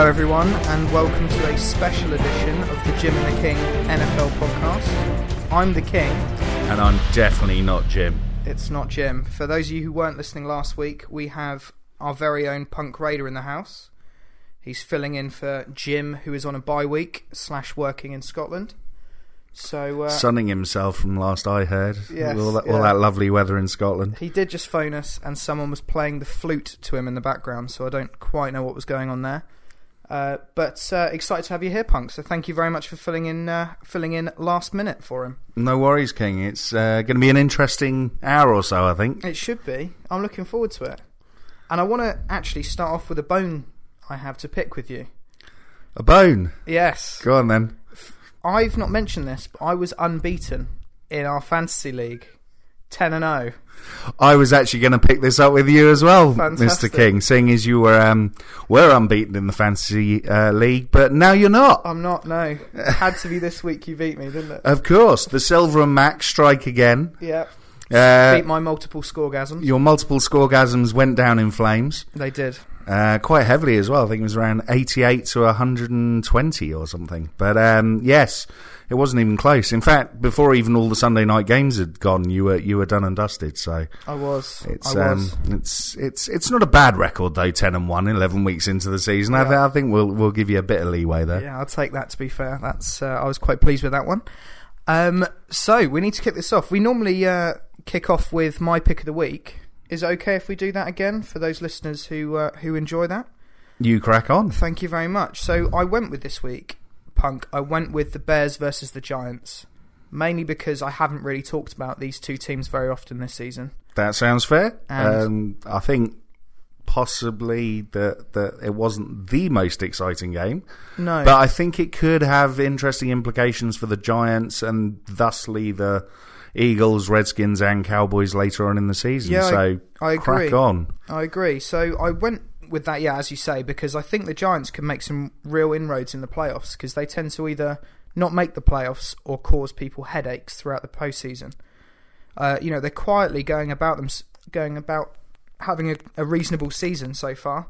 Hello, everyone, and welcome to a special edition of the Jim and the King NFL podcast. I'm the King. And I'm definitely not Jim. It's not Jim. For those of you who weren't listening last week, we have our very own Punk Raider in the house. He's filling in for Jim, who is on a bye week slash working in Scotland. So uh, Sunning himself from last I heard. Yes, all, that, all that lovely weather in Scotland. he did just phone us, and someone was playing the flute to him in the background. So I don't quite know what was going on there. Uh, but uh, excited to have you here, Punk. So thank you very much for filling in, uh, filling in last minute for him. No worries, King. It's uh, going to be an interesting hour or so, I think. It should be. I'm looking forward to it. And I want to actually start off with a bone I have to pick with you. A bone. Yes. Go on then. I've not mentioned this, but I was unbeaten in our fantasy league. 10 and oh. 0. I was actually going to pick this up with you as well, Fantastic. Mr. King, seeing as you were um, were unbeaten in the fantasy uh, league, but now you're not. I'm not, no. It had to be this week you beat me, didn't it? Of course, the Silver and Max strike again. Yeah. Uh, beat my multiple scoregasms. your multiple scoregasms went down in flames. They did. Uh, quite heavily as well. I think it was around 88 to 120 or something. But um, yes, it wasn't even close. In fact, before even all the Sunday night games had gone, you were you were done and dusted. So I was. it's I was. um, it's it's it's not a bad record though. 10 and one, 11 weeks into the season. I, Yeah. th- I think we'll we'll give you a bit of leeway there. Yeah, I'll take that. To be fair, that's uh, I was quite pleased with that one. Um, so we need to kick this off. We normally uh, kick off with my pick of the week. Is it okay if we do that again for those listeners who uh, who enjoy that? You crack on. Thank you very much. So I went with this week, Punk. I went with the Bears versus the Giants, mainly because I haven't really talked about these two teams very often this season. That sounds fair. And- um, I think possibly that that it wasn't the most exciting game. No, But I think it could have interesting implications for the Giants and thusly the Eagles, Redskins, and Cowboys later on in the season. Yeah, I- so I crack agree. on. I agree. So I went with that, yeah, as you say, because I think the Giants can make some real inroads in the playoffs because they tend to either not make the playoffs or cause people headaches throughout the postseason. Uh, you know, they're quietly going about them, going about having a, a reasonable season so far.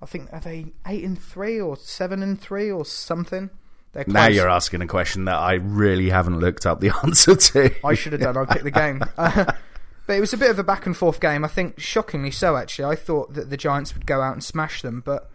I think are they eight and three or seven and three or something. They're Now you're asking a question that I really haven't looked up the answer to. I should have done. I picked the game. Uh, but it was a bit of a back and forth game. I think shockingly so. Actually, I thought that the Giants would go out and smash them, but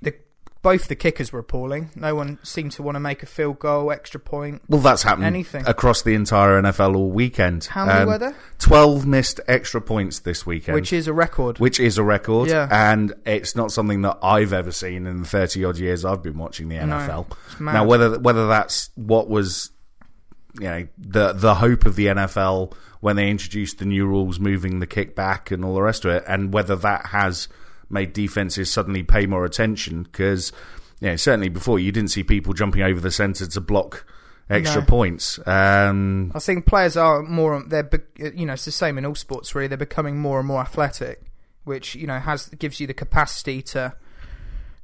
the both the kickers were appalling. No one seemed to want to make a field goal, extra point. well, that's happened Anything. across the entire NFL all weekend. How many Um, were there? Twelve missed extra points this weekend. Which is a record. which is a record, Yeah. and it's not something that I've ever seen in the thirty odd years I've been watching the NFL. mad. Now, whether whether that's what was, you know, the the hope of the NFL when they introduced the new rules, moving the kick back and all the rest of it, and whether that has made defenses suddenly pay more attention, because you know, certainly before you didn't see people jumping over the centre to block extra No. points. Um, I think players are more. They're you know it's the same in all sports really. They're becoming more and more athletic, which you know has gives you the capacity to.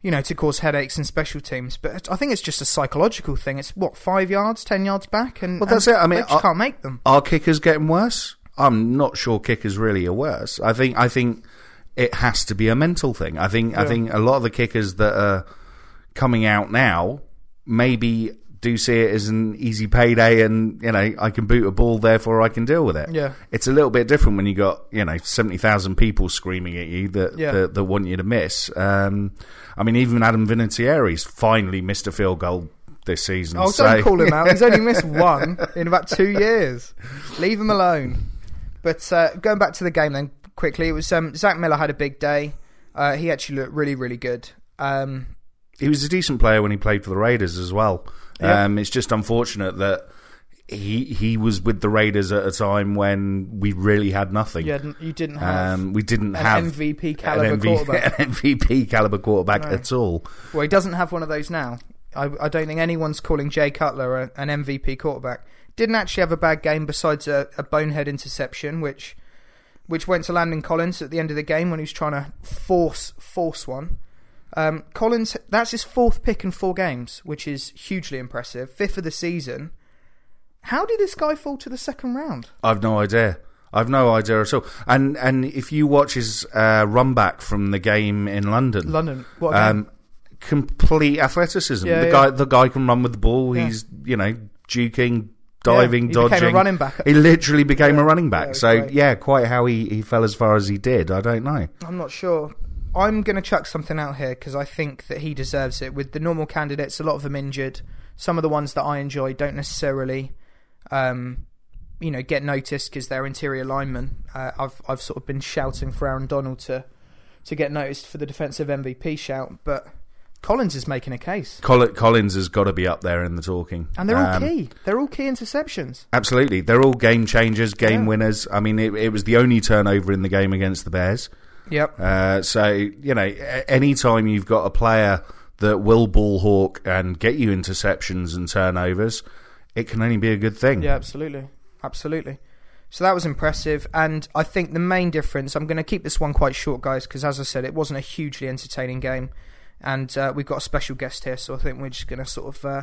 You know, to cause headaches in special teams, but I think it's just a psychological thing. It's what five yards, ten yards back, and Well, that's and it. I mean, I- can't make them. Are kickers getting worse? I'm not sure kickers really are worse. I think I think it has to be a mental thing. I think I think a lot of the kickers that are coming out now maybe do see it as an easy payday and you know I can boot a ball therefore I can deal with it. Yeah. It's a little bit different when you got, you know, 70,000 people screaming at you that, Yeah. that that want you to miss. Um I mean even Adam Vinatieri's finally missed a field goal this season. Oh, so don't call him out. He's only missed one in about two years. Leave him alone. But uh, going back to the game then quickly, it was um, Zach Miller had a big day. Uh, he actually looked really, really good. Um, he was a decent player when he played for the Raiders as well. Yeah. Um, it's just unfortunate that he he was with the Raiders at a time when we really had nothing. you, hadn't- you didn't have Um, we didn't an have MVP caliber an, MV quarterback. an MVP caliber quarterback No. at all. Well, he doesn't have one of those now. I, I don't think anyone's calling Jay Cutler a, an MVP quarterback. Didn't actually have a bad game besides a, a bonehead interception, which which went to Landon Collins at the end of the game when he was trying to force force one. Um, Collins, that's his fourth pick in four games, which is hugely impressive. Fifth of the season. How did this guy fall to the second round? I've no idea. I've no idea at all. And and if you watch his uh, run back from the game in London, London. What um, complete athleticism. Yeah, the yeah. guy, the guy can run with the ball. Yeah. He's you know duking, diving, Yeah, he dodging. became a running back. He literally became Yeah, a running back. was so great. yeah, quite how he, he fell as far as he did, I don't know. I'm not sure. I'm going to chuck something out here because I think that he deserves it. With the normal candidates, a lot of them injured. Some of the ones that I enjoy don't necessarily, um, you know, get noticed because they're interior linemen. Uh, I've I've sort of been shouting for Aaron Donald to to get noticed for the defensive MVP shout, but Collins is making a case, Collins has got to be up there in the talking, and they're all Um, key. They're all key interceptions. Absolutely, they're all game changers, game Yeah. winners. I mean, it, it was the only turnover in the game against the Bears. Yep. Uh, so you know, a- any time you've got a player that will ball hawk and get you interceptions and turnovers, it can only be a good thing. Yeah, absolutely, absolutely. So that was impressive, and I think the main difference. I'm going to keep this one quite short, guys, because as I said, it wasn't a hugely entertaining game, and uh, we've got a special guest here, so I think we're just going to sort of, uh,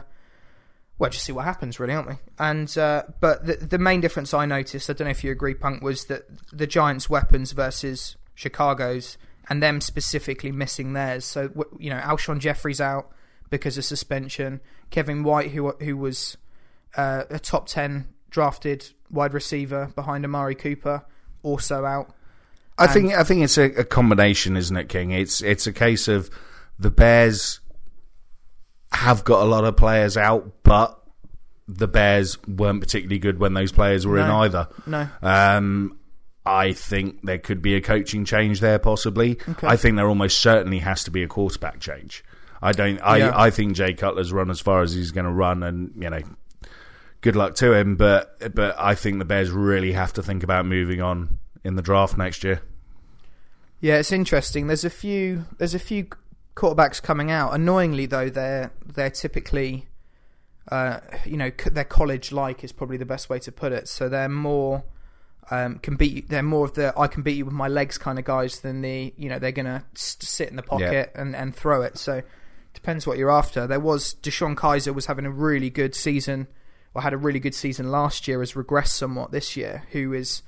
well, just see what happens, really, aren't we? And uh, but the the main difference I noticed, I don't know if you agree, Punk, was that the Giants' weapons versus Chicago's, and them specifically missing theirs. So you know, Alshon Jeffery's out because of suspension. Kevin White, who who was uh, a top 10 drafted wide receiver behind Amari Cooper, also out. I think I think it's a, a combination, isn't it, King? It's it's a case of the Bears have got a lot of players out, but the Bears weren't particularly good when those players were in either. No. Um, I think there could be a coaching change there, possibly. Okay. I think there almost certainly has to be a quarterback change. I don't. I Yeah. I think Jay Cutler's run as far as he's going to run, and you know, good luck to him. But but I think the Bears really have to think about moving on in the draft next year. Yeah, it's interesting. There's a few there's a few quarterbacks coming out. Annoyingly though, they're they're typically uh, you know, they're college like is probably the best way to put it. So they're more um, can beat you, they're more of the I can beat you with my legs kind of guys than the you know they're gonna s- sit in the pocket and, and throw it. So depends what you're after. There was DeShone Kizer was having a really good season, or had a really good season last year, has regressed somewhat this year. Who is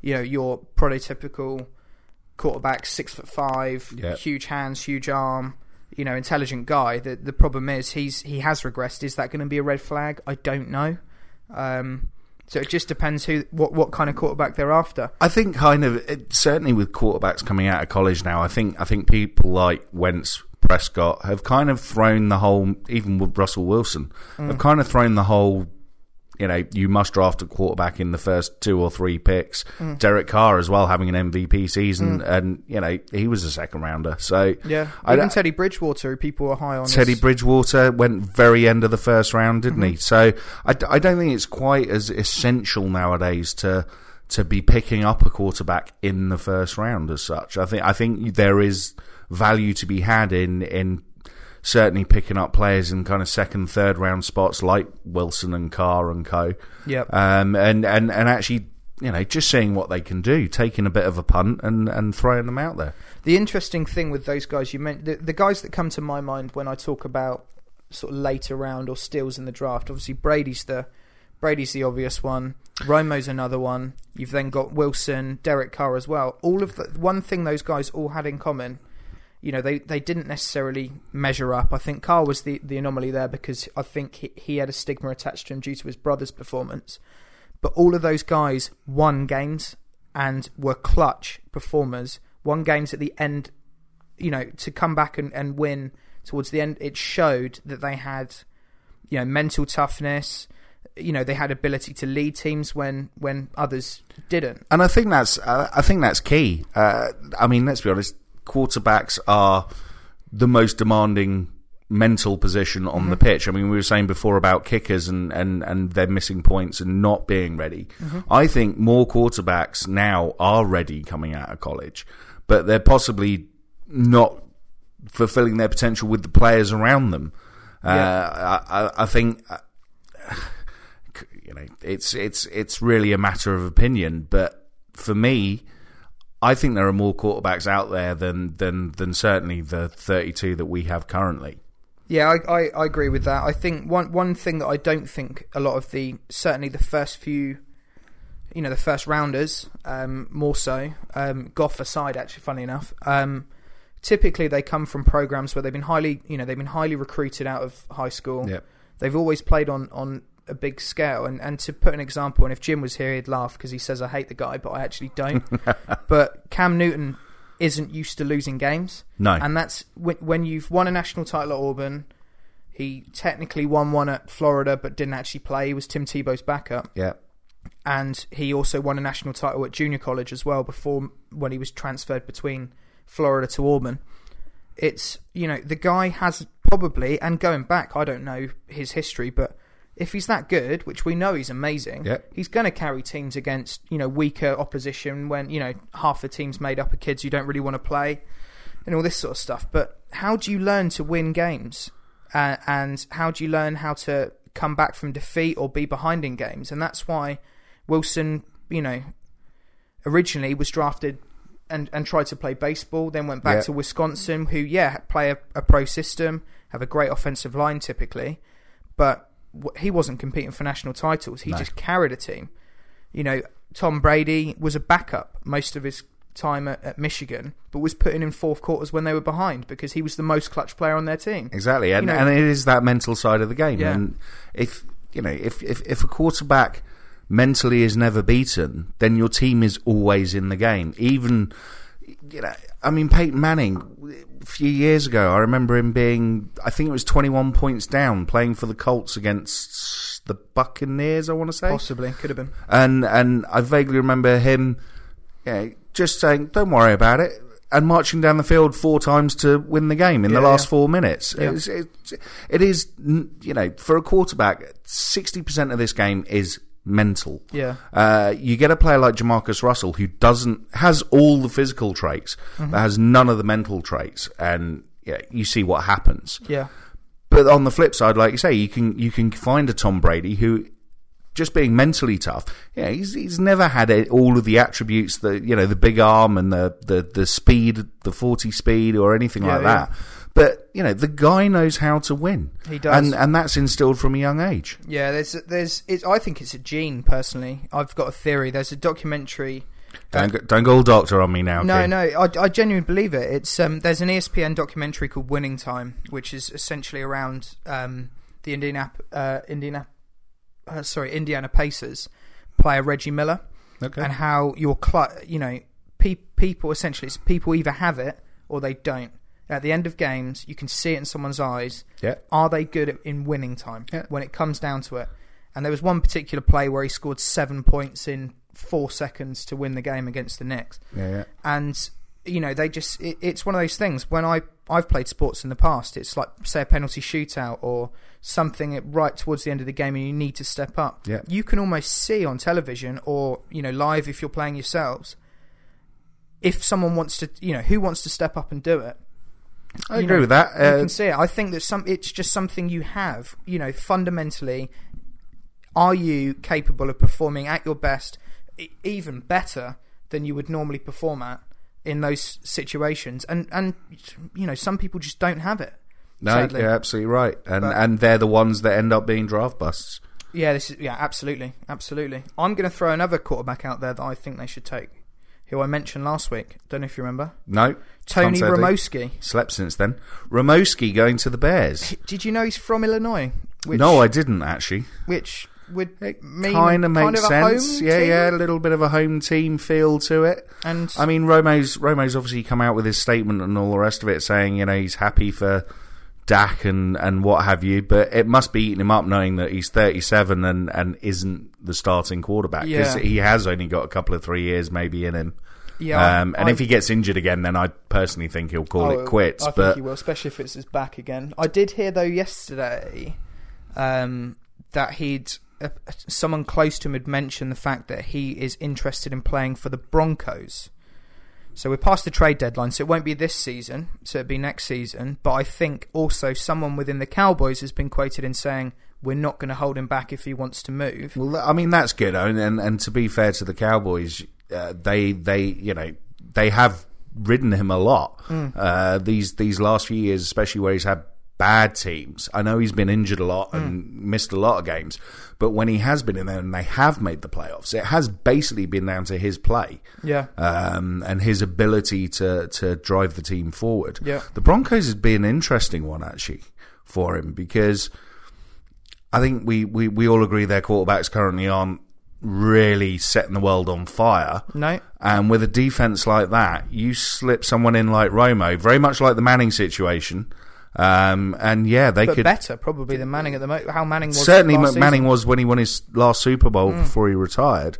you know your prototypical quarterback, six foot five, Yeah. huge hands, huge arm. You know, intelligent guy. The the problem is he's he has regressed. Is that going to be a red flag? I don't know. Um, so it just depends who what what kind of quarterback they're after. I think kind of it, certainly with quarterbacks coming out of college now. I think I think people like Wentz, Prescott have kind of thrown the whole. Even with Russell Wilson, have mm. kind of thrown the whole. You know, you must draft a quarterback in the first two or three picks. Mm. Derek Carr as well, having an MVP season, mm. and you know he was a second rounder. So Yeah, I even Teddy Bridgewater, people are high on. Teddy Bridgewater went very end of the first round, didn't he? Mm-hmm. So I don't think it's quite as essential nowadays to to be picking up a quarterback in the first round as such. I think I think there is value to be had in in certainly picking up players in kind of second, third round spots like Wilson and Carr and co. Yep. Um, and and and actually. You know, just seeing what they can do, taking a bit of a punt and, and throwing them out there. The interesting thing with those guys you meant the, the guys that come to my mind when I talk about sort of later round or steals in the draft. Obviously, Brady's the Brady's the obvious one. Romo's another one. You've then got Wilson, Derek Carr as well. All of the one thing those guys all had in common. You know, they, they didn't necessarily measure up. I think Carr was the, the anomaly there because I think he, he had a stigma attached to him due to his brother's performance. But all of those guys won games and were clutch performers. Won games at the end, you know, to come back and, and win towards the end. It showed that they had, you know, mental toughness. You know, they had ability to lead teams when when others didn't. And I think that's uh, I think that's key. Uh, I mean, let's be honest. Quarterbacks are the most demanding mental position on the pitch. I mean, we were saying before about kickers and and and their missing points and not being ready. I think more quarterbacks now are ready coming out of college, but they're possibly not fulfilling their potential with the players around them. Uh, I, I, I think uh, you know it's it's it's really a matter of opinion but for me I think there are more quarterbacks out there than than than certainly the 32 that we have currently Yeah, I, I, I agree with that. I think one one thing that I don't think a lot of the certainly the first few, you know, the first rounders, um, more so, um, Goff aside, actually, funny enough, um, typically they come from programs where they've been highly, you know, they've been highly recruited out of high school. Yep. They've always played on on a big scale. And and to put an example, and if Jim was here, he'd laugh because he says I hate the guy, but I actually don't. but Cam Newton isn't used to losing games, No. and that's when, when you've won a national title at Auburn. He technically won one at Florida, but didn't actually play. He was Tim Tebow's backup yeah. and he also won a national title at junior college as well before when he was transferred between Florida to Auburn. It's you know the guy has probably and going back, I don't know his history, but if he's that good, which we know he's amazing, Yep. he's going to carry teams against you know weaker opposition when you know half the team's made up of kids you don't really want to play and all this sort of stuff. But how do you learn to win games? Uh, and how do you learn how to come back from defeat or be behind in games? And that's why Wilson, you know, originally was drafted and, and tried to play baseball, then went back Yeah. to Wisconsin, who, yeah, play a, a pro system, have a great offensive line typically, but he wasn't competing for national titles. He No. just carried a team. You know, Tom Brady was a backup most of his time at, at Michigan, but was putting in fourth quarters when they were behind because he was the most clutch player on their team. Exactly, and You know- and it is that mental side of the game. Yeah. And if you know, if, if if a quarterback mentally is never beaten, then your team is always in the game. Even you know, I mean, Peyton Manning. A few years ago, I remember him being, I think it was 21 points down, playing for the Colts against the Buccaneers. I want to say, Possibly, could have been. and and I vaguely remember him, yeah, just saying, "Don't worry about it," and marching down the field four times to win the game in the last yeah. four minutes. Yeah. It's, it's, it is, you know, for a quarterback, sixty percent of this game is mental. Yeah. Uh, you get a player like Jamarcus Russell who doesn't has all the physical traits, Mm-hmm. but has none of the mental traits, and yeah, you see what happens. Yeah. But on the flip side, like you say, you can you can find a Tom Brady who, just being mentally tough, yeah, he's he's never had a, all of the attributes that you know the big arm and the the the speed, the forty speed or anything Yeah, like yeah. that. But you know the guy knows how to win. He does. and and that's instilled from a young age. Yeah, there's there's it's, I think it's a gene personally. I've got a theory. There's a documentary. Don't go, don't go all doctor on me now. No, King. no, I, I genuinely believe it. It's um, there's an ESPN documentary called Winning Time, which is essentially around um, the Indiana uh, Indiana uh, sorry Indiana Pacers player Reggie Miller Okay. and how your cl- you know pe- people essentially it's people either have it or they don't. At the end of games, you can see it in someone's eyes. Yeah. Are they good at, in winning time Yeah. when it comes down to it? And there was one particular play where he scored seven points in four seconds to win the game against the Knicks Yeah, yeah. and you know they just it, it's one of those things when i i've played sports in the past it's like say a penalty shootout or something right towards the end of the game and you need to step up Yeah. you can almost see on television or you know live if you're playing yourselves if someone wants to you know who wants to step up and do it I agree know, with that. you Uh, can see it. I think that some it's just something you have you know fundamentally are you capable of performing at your best even better than you would normally perform at in those situations? And and you know some people just don't have it no, sadly. you're absolutely right, and But- and they're the ones that end up being draft busts. yeah this is yeah absolutely. Absolutely. I'm going to throw another quarterback out there that i think they should take who i mentioned last week. Don't know if you remember. No, tony Can't say I do. Ramoski. Slept since then. Ramoski going to the Bears. did you know he's from illinois which, no, I didn't actually. which would kind of make makes a home sense. Yeah, team? yeah, a little bit of a home team feel to it. and I mean, Romo's Romo's obviously come out with his statement and all the rest of it, saying you know he's happy for Dak and and what have you, but it must be eating him up knowing that he's 37 and and isn't the starting quarterback because Yeah. he has only got a couple of three years maybe in him. Yeah um, I- and I- if he gets injured again, then I personally think he'll call Oh, it quits. I think he will, especially if it's his back again. I did hear though yesterday um, that he'd uh, someone close to him had mentioned the fact that he is interested in playing for the Broncos. So we're past the trade deadline, so it won't be this season, so it'll be next season. But I think also someone within the Cowboys has been quoted in saying we're not going to hold him back if he wants to move. Well, I mean that's good, and and, and to be fair to the Cowboys, uh, they they you know they have ridden him a lot Hmm. uh, these these last few years, especially where he's had bad teams. I know he's been injured a lot and missed a lot of games, but when he has been in there and they have made the playoffs, it has basically been down to his play. Yeah. Um, and his ability to, to drive the team forward. Yeah. The Broncos has been an interesting one, actually, for him because I think we, we, we all agree their quarterbacks currently aren't really setting the world on fire. No. And with a defense like that, you slip someone in like Romo, very much like the Manning situation. Um, and yeah, they But could better probably than Manning at the moment. How Manning was certainly last Manning season. Mm. was when he won his last Super Bowl before he retired.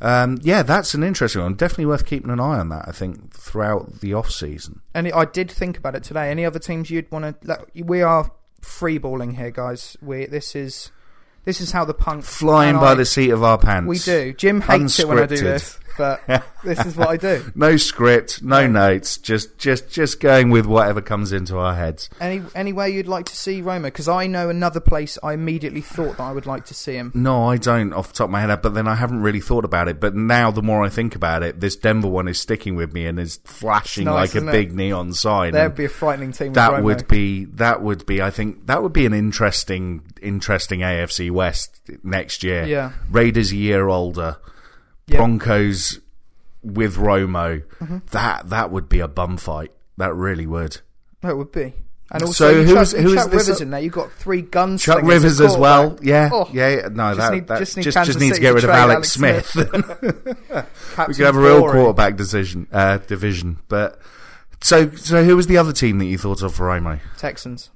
Um, yeah, that's an interesting one. Definitely worth keeping an eye on that. I think throughout the off season. And I did think about it today. Any other teams you'd want to? We are freeballing here, guys. We this is this is how the punk Flying by I- the seat of our pants. We do. Jim hates it when I do this, but this is what I do. No script, no No. notes, just just just going with whatever comes into our heads. Any any way you'd like to see Romo? Because I know another place I immediately thought that I would like to see him. No, I don't off the top of my head, but then I haven't really thought about it. But now, the more I think about it, this Denver one is sticking with me and is flashing nice, like a it? big neon sign. There'd be a frightening team. with that would be that would be I think that would be an interesting interesting AFC West next year. Yeah. Raiders a year older, Yeah. Broncos with Romo. Mm-hmm. That that would be a bum fight. That really would. That would be. And also, So who's- chuck, who is chuck Rivers in there. You've got three guns. Chuck Rivers as well. Yeah, Oh, yeah. No, just that need- that just just need just, Kansas needs to get rid of Alex Alex Smith. Smith. we could have a real quarterback decision uh, division. But so so who was the other team that you thought of for Romo? Texans.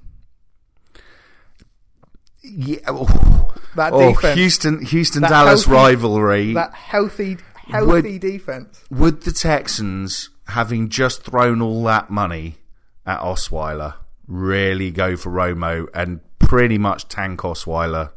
Yeah. Oh, That oh, defense. Houston Houston Dallas healthy- rivalry. that healthy, healthy defense. Would the Texans, having just thrown all that money at Osweiler, really go for Romo and pretty much tank Osweiler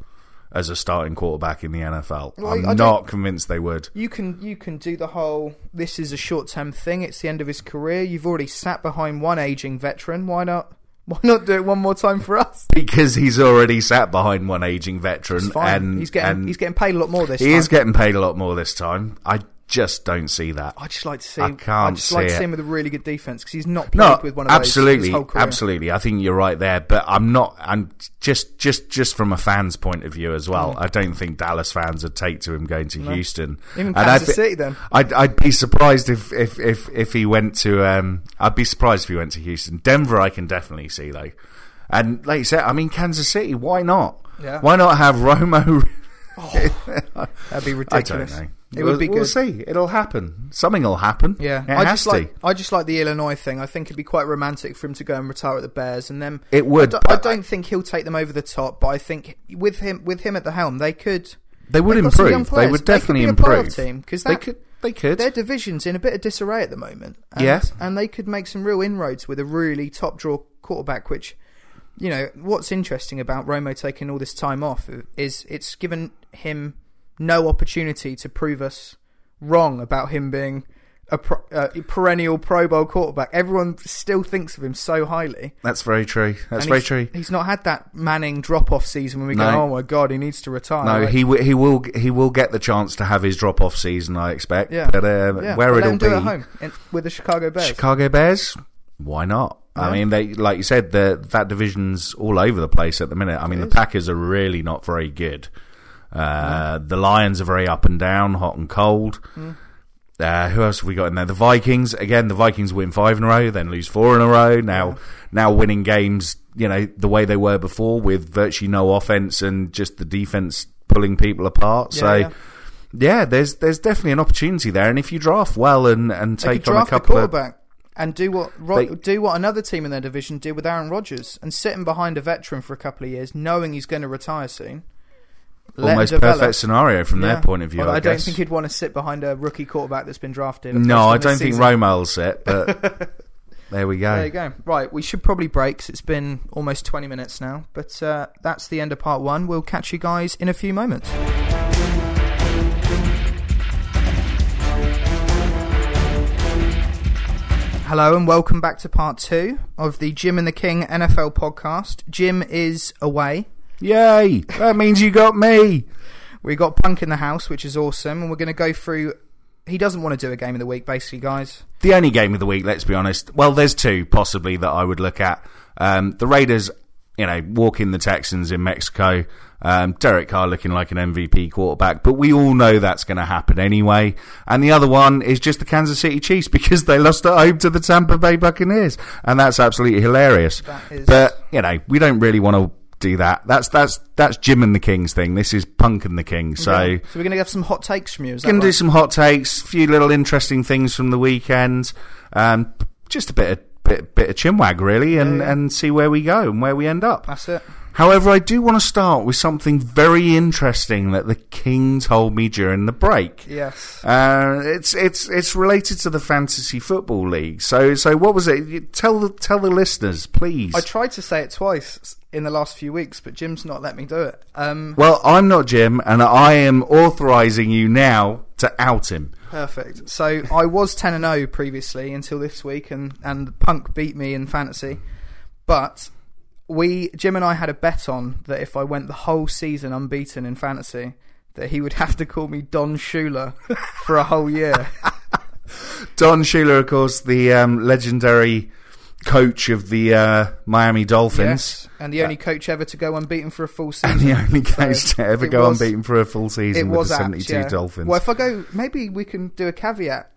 as a starting quarterback in the NFL? I'm not convinced they would. You can you can do the whole. This is a short term thing. It's the end of his career. You've already sat behind one aging veteran. Why not? Why not do it one more time for us? Because he's already sat behind one aging veteran, fine. and he's getting and he's getting paid a lot more this he time. is getting paid a lot more this time. I just don't see that. I just like to see. I can't just like see to see him with a really good defense because he's not played No, with one of those absolutely, whole career. absolutely. I think you're right there, but I'm not. I'm just, just, just from a fan's point of view as well. I don't think Dallas fans would take to him going to Houston. Even And I Kansas thi- City then. I'd, I'd be surprised if, if, if, if he went to. Um, I'd be surprised if he went to Houston. Denver, I can definitely see though. And like you said, I mean Kansas City. Why not? Yeah. Why not have Romo? That'd be I ridiculous. It we'll, would be We'll see. It'll happen. Something will happen. Yeah, it I just to. like I just like the Illinois thing. I think it'd be quite romantic for him to go and retire at the Bears, and then It would, I, don't- I don't think he'll take them over the top, but I think with him with him at the helm, they could. They would they've got some young improve. They would definitely a improve. team because They could. They could. their division's in a bit of disarray at the moment. And, Yeah. and they could make some real inroads with a really top draw quarterback. Which, you know, what's interesting about Romo taking all this time off is it's given him no opportunity to prove us wrong about him being a pro, uh, perennial Pro Bowl quarterback. Everyone still thinks of him so highly. That's very true. That's very true. He's not had that Manning drop off season when we go, oh my god, he needs to retire. No, Like, he w- he will he will get the chance to have his drop off season. I expect. Yeah. But uh, yeah, where but it'll him do it at be, home in, with the Chicago Bears. Chicago Bears. Why not? I mean, they like you said, the that division's all over the place at the minute. I mean, It the is. Packers are really not very good. Uh, The Lions are very up and down, hot and cold. Mm. Uh, who else have we got in there? The Vikings. Again, the Vikings win five in a row, then lose four in a row. Now, now winning games, you know, the way they were before, with virtually no offense and just the defense pulling people apart. Yeah, so, yeah. yeah. there's there's definitely an opportunity there, and if you draft well and and take on a draft a couple of quarterback and do what Ro- They- do what another team in their division did with Aaron Rodgers and sit him behind a veteran for a couple of years, knowing he's going to retire soon. Let almost perfect scenario from Yeah. their point of view. Well, I, I, don't think he'd want to sit behind a rookie quarterback that's been drafted. no, I don't think season. Romo will sit, but there we go. There you go. Right, we should probably break 'cause it's been almost 20 minutes now. But uh, that's the end of part one. We'll catch you guys in a few moments. Hello and welcome back to part two of the Jim and the King NFL podcast. Jim is away. Yay! That means you got me. We got Punk in the house, which is awesome, and we're going to go through. He doesn't want to do a game of the week, basically, guys. The only game of the week, let's be honest. Well, there's two possibly that I would look at. Um, the Raiders you know, walking the Texans in Mexico. Um, Derek Carr looking like an MVP quarterback, but we all know that's going to happen anyway. And the other one is just the Kansas City Chiefs because they lost at home to the Tampa Bay Buccaneers, and that's absolutely hilarious. That is- But you know, we don't really want to do that. That's that's that's Jim and the Kings thing. This is Punk and the King. So. So we're going to have some hot takes from you. We're Going to do some hot takes, a few little interesting things from the weekend, um, just a bit of bit, bit of chinwag really, and, yeah. and see where we go and where we end up. That's it. However, I do want to start with something very interesting that the King told me during the break. Yes. Uh, it's it's it's related to the fantasy football league. So so what was it? Tell the tell the listeners, please. I tried to say it twice in the last few weeks, but Jim's not let me do it. Um, well, I'm not Jim, and I am authorising you now to out him. Perfect. So I was ten and zero previously until this week, and and Punk beat me in fantasy. But we, Jim and I, had a bet on that if I went the whole season unbeaten in fantasy, that he would have to call me Don Shula for a whole year. Don Shula, of course, the um, legendary coach of the uh, Miami Dolphins. yes, and the only coach ever to go unbeaten for a full season. And the only So coach to ever go was- unbeaten for a full It season with was the apt, 72 yeah. Dolphins. Well, if I go, maybe we can do a caveat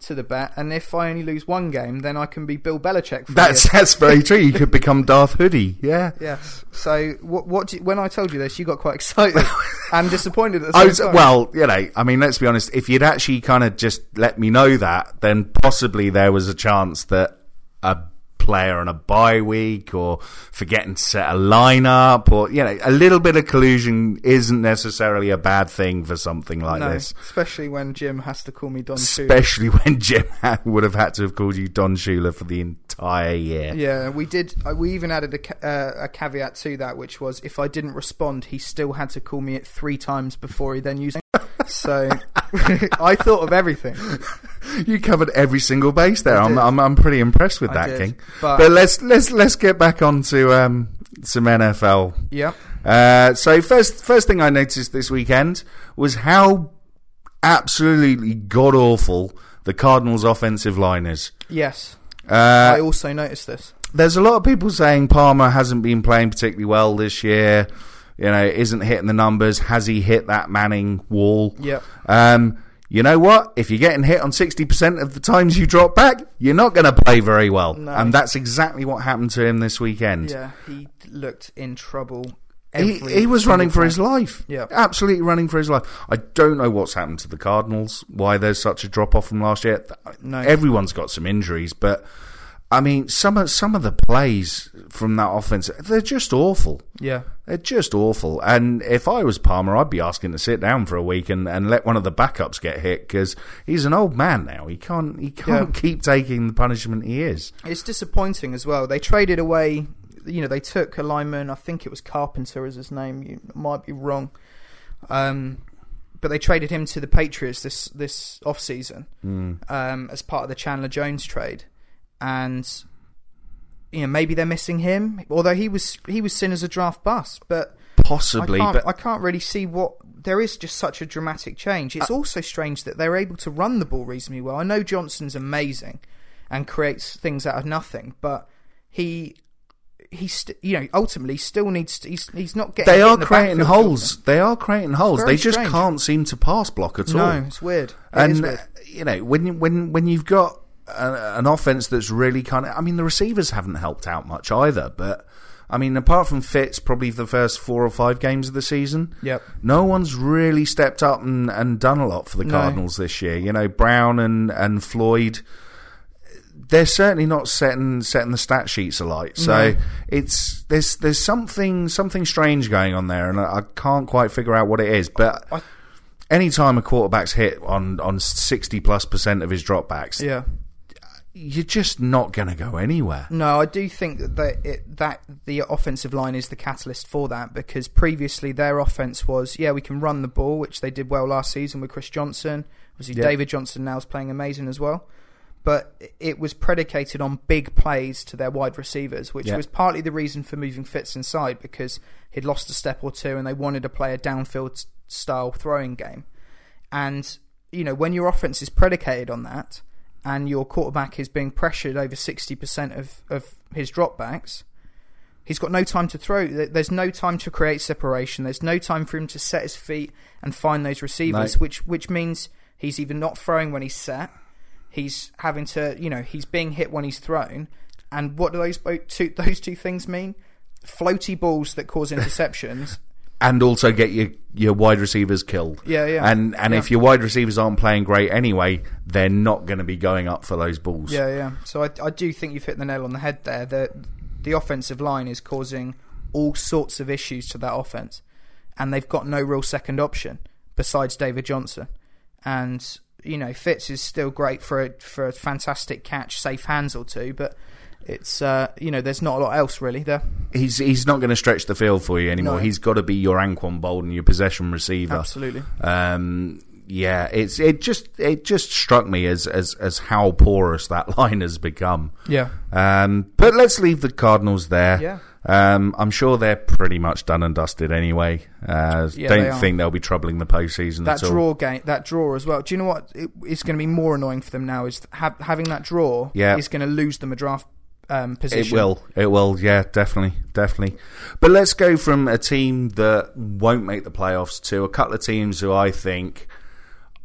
to the bat, and if I only lose one game, then I can be Bill Belichick. For that's year. that's very true. You could become Darth Hoodie. Yeah. Yes. So, what? What? Do, when I told you this, you got quite excited and disappointed at the I same was, time. well, you know, I mean, let's be honest. If you'd actually kind of just let me know that, then possibly there was a chance that a player on a bye week or forgetting to set a lineup or, you know, a little bit of collusion isn't necessarily a bad thing for something like no, this. especially when Jim has to call me Don Shula. Especially when Jim would have had to have called you Don Shula for the entire year. Yeah, we did. Uh, we even added a, uh, a caveat to that, which was if I didn't respond, he still had to call me it three times before he then used. So I thought of everything. You covered every single base there. I'm. I'm I'm pretty impressed with I that, did. King. But- But, let's let's let's get back on to um, some NFL. Yeah. Uh, so first first thing I noticed this weekend was how absolutely god awful the Cardinals' offensive line is. Yes. Uh, I also noticed this. there's a lot of people saying Palmer hasn't been playing particularly well this year. You know, isn't hitting the numbers. Has he hit that Manning wall? Yep. Um, you know what? If you're getting hit on 60% of the times you drop back, you're not going to play very well. No. And that's exactly what happened to him this weekend. Yeah, he looked in trouble. He, every he was running for time. his life. Yeah. Absolutely running for his life. I don't know what's happened to the Cardinals, why there's such a drop off from last year. No. Everyone's got some injuries, but I mean, some of, some of the plays from that offense, they're just awful. Yeah. They're just awful. And if I was Palmer, I'd be asking to sit down for a week and, and let one of the backups get hit because he's an old man now. He can't he can't Yeah. keep taking the punishment he is. It's disappointing as well. They traded away, you know, they took a lineman. I think it was Carpenter as his name. You might be wrong. Um, but they traded him to the Patriots this this off season um, as part of the Chandler Jones trade, and you know maybe they're missing him. Although he was he was seen as a draft bust, but Possibly, I can't, but I can't really see what there is. Just such a dramatic change. Uh, It's also strange that they're able to run the ball reasonably well. I know Johnson's amazing and creates things out of nothing, but he he's st- you know ultimately still needs to, he's he's not getting. they are the creating holes. They are creating holes. They just strange. can't seem to pass block at all. No, it's weird. It and weird. uh, you know when when when you've got an offense that's really kind of I mean the receivers haven't helped out much either but I mean apart from Fitz probably the first four or five games of the season Yep. no one's really stepped up and, and done a lot for the No. Cardinals this year you know Brown and and Floyd they're certainly not setting setting the stat sheets alight so No. it's there's there's something something strange going on there and I, I can't quite figure out what it is but I- anytime a quarterback's hit on on 60 plus percent of his dropbacks Yeah. You're just not going to go anywhere No, I do think that it, that the offensive line is the catalyst for that because previously their offense was yeah we can run the ball which they did well last season with Chris Johnson. Obviously Yeah. David Johnson now is playing amazing as well, but it was predicated on big plays to their wide receivers, which Yeah. was partly the reason for moving Fitz inside because he'd lost a step or two and they wanted to play a downfield style throwing game. And you know when your offense is predicated on that, and your quarterback is being pressured over sixty percent of of his dropbacks, He's got no time to throw. There's no time to create separation. There's no time for him to set his feet and find those receivers, No. which which means he's even not throwing when he's set, he's having to, you know, he's being hit when he's thrown. And what do those two those two things mean? Floaty balls that cause interceptions. And also get your your wide receivers killed. Yeah, yeah. And and if your wide receivers aren't playing great anyway, they're not going to be going up for those balls. Yeah, yeah. So I, I do think you've hit the nail on the head there. The the offensive line is causing all sorts of issues to that offense, and they've got no real second option besides David Johnson. And you know, Fitz is still great for a, for a fantastic catch, safe hands or two, but it's uh, you know, there's not a lot else really there. He's he's not going to stretch the field for you anymore. No. He's got to be your Anquan Boldin, your possession receiver. Absolutely. Um, yeah, it's it just it just struck me as as as how porous that line has become. Yeah. Um, but let's leave the Cardinals there. Yeah. Um, I'm sure they're pretty much done and dusted anyway. Uh, Yeah, don't are. think they'll be troubling the postseason That at all. draw game, that draw as well. Do you know what? It, it's going to be more annoying for them now. Is ha- having that draw Yeah. is going to lose them a draft um, It will. It will. Yeah, definitely, definitely. But let's go from a team that won't make the playoffs to a couple of teams who I think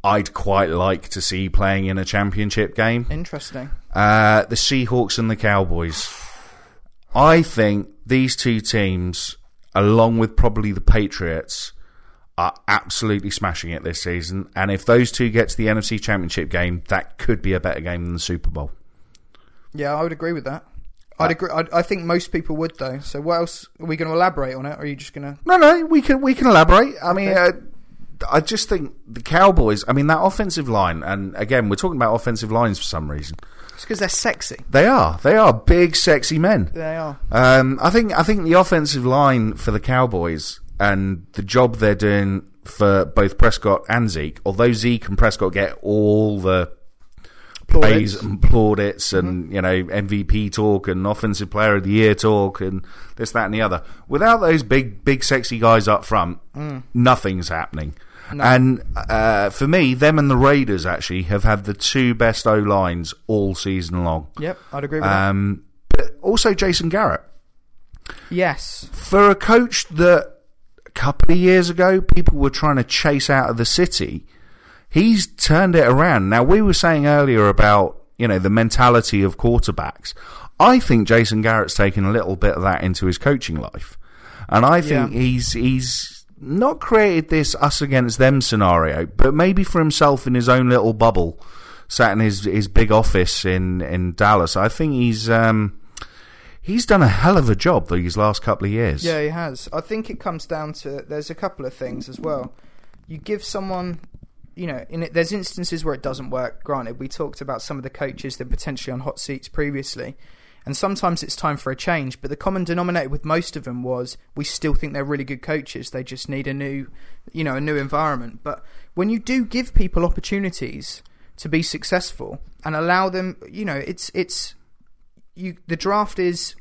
I'd quite like to see playing in a championship game. Interesting. Uh, the Seahawks and the Cowboys. I think these two teams, along with probably the Patriots, are absolutely smashing it this season. And if those two get to the NFC Championship game, that could be a better game than the Super Bowl. Yeah, I would agree with that. I'd agree. I'd, I think most people would, though. So, what else are we going to elaborate on it? Or are you just going to? No, no, we can we can elaborate. I mean, uh, I just think the Cowboys. I mean, that offensive line, and again, we're talking about offensive lines for some reason. It's because they're sexy. They are. They are big, sexy men. They are. Um, I think. I think the offensive line for the Cowboys and the job they're doing for both Prescott and Zeke. Although Zeke and Prescott get all the Plaudits. and plaudits and you know MVP talk and offensive player of the year talk and this that and the other. Without those big big sexy guys up front, nothing's happening. And uh, for me, them and the Raiders actually have had the two best O lines all season long. Yep, I'd agree with Um, but also Jason Garrett. Yes. for a coach that a couple of years ago people were trying to chase out of the city, he's turned it around. Now we were saying earlier about you know the mentality of quarterbacks. I think Jason Garrett's taken a little bit of that into his coaching life, and I think Yeah. he's he's not created this us against them scenario, but maybe for himself in his own little bubble, sat in his his big office in in Dallas. I think he's. Um, He's done a hell of a job these last couple of years. Yeah, he has. I think it comes down to there's a couple of things as well. You give someone, you know, in it, there's instances where it doesn't work. Granted, we talked about some of the coaches that are potentially on hot seats previously, and sometimes it's time for a change. But the common denominator with most of them was we still think they're really good coaches. They just need a new, you know, a new environment. But when you do give people opportunities to be successful and allow them, you know, it's it's you. The draft is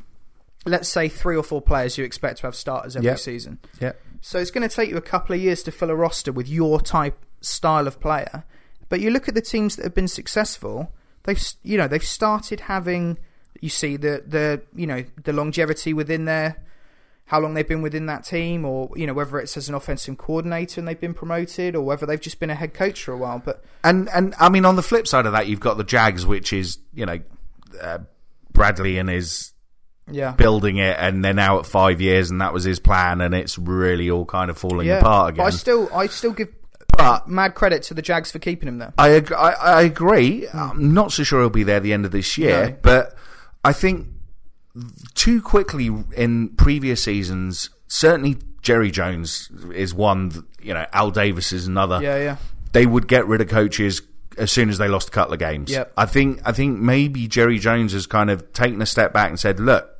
let's say three or four players you expect to have starters every Yep. season. Yeah. So it's going to take you a couple of years to fill a roster with your type style of player. But you look at the teams that have been successful; they've you know they've started having you see the the you know the longevity within their how long they've been within that team, or you know whether it's as an offensive coordinator and they've been promoted, or whether they've just been a head coach for a while. But And and I mean, on the flip side of that, you've got the Jags, which is you know uh, Bradley and his yeah, building it, and they're now at five years, and that was his plan, and it's really all kind of falling yeah. apart But I still I still give But mad credit to the Jags for keeping him there. I, ag- I I agree. Hmm. I'm not so sure he'll be there at the end of this year, No. but I think too quickly in previous seasons, certainly Jerry Jones is one. that, You know, Al Davis is another. Yeah, yeah. they would get rid of coaches as soon as they lost a couple of games. Yep. I think I think maybe Jerry Jones has kind of taken a step back and said, "Look,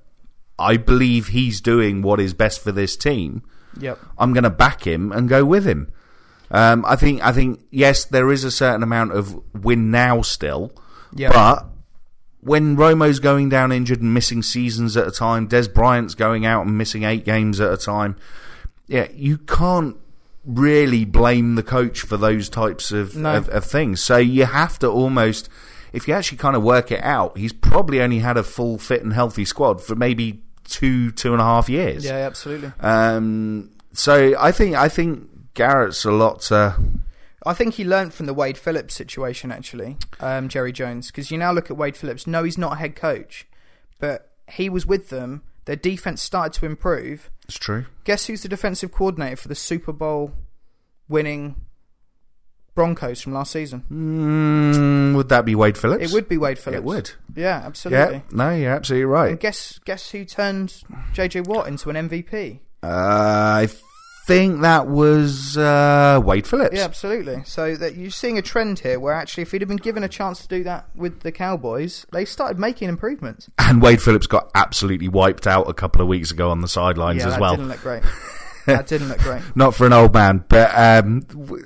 I believe he's doing what is best for this team. Yep. I'm going to back him and go with him." Um, I think I think yes, there is a certain amount of win now still, Yep. but when Romo's going down injured and missing seasons at a time, Dez Bryant's going out and missing eight games at a time, yeah, you can't really blame the coach for those types of, No. of, of things. So you have to almost, if you actually kind of work it out, he's probably only had a full fit and healthy squad for maybe two two and a half years. Yeah, absolutely. Um, so I think I think Garrett's a lot to. I think he learned from the Wade Phillips situation, actually, um, Jerry Jones, because you now look at Wade Phillips. No, he's not a head coach, but he was with them. Their defense started to improve. It's true. Guess who's the defensive coordinator for the Super Bowl winning Broncos from last season? Mm, would that be Wade Phillips? It would be Wade Phillips. It would. Yeah, absolutely. Yeah. No, you're absolutely right. And guess guess who turned JJ Watt into an MVP? Uh, I think that was uh, Wade Phillips. Yeah, absolutely. So that you're seeing a trend here where actually, if he'd have been given a chance to do that with the Cowboys, they started making improvements. And Wade Phillips got absolutely wiped out a couple of weeks ago on the sidelines yeah, as that well. didn't look great. that didn't look great. Not for an old man, but um,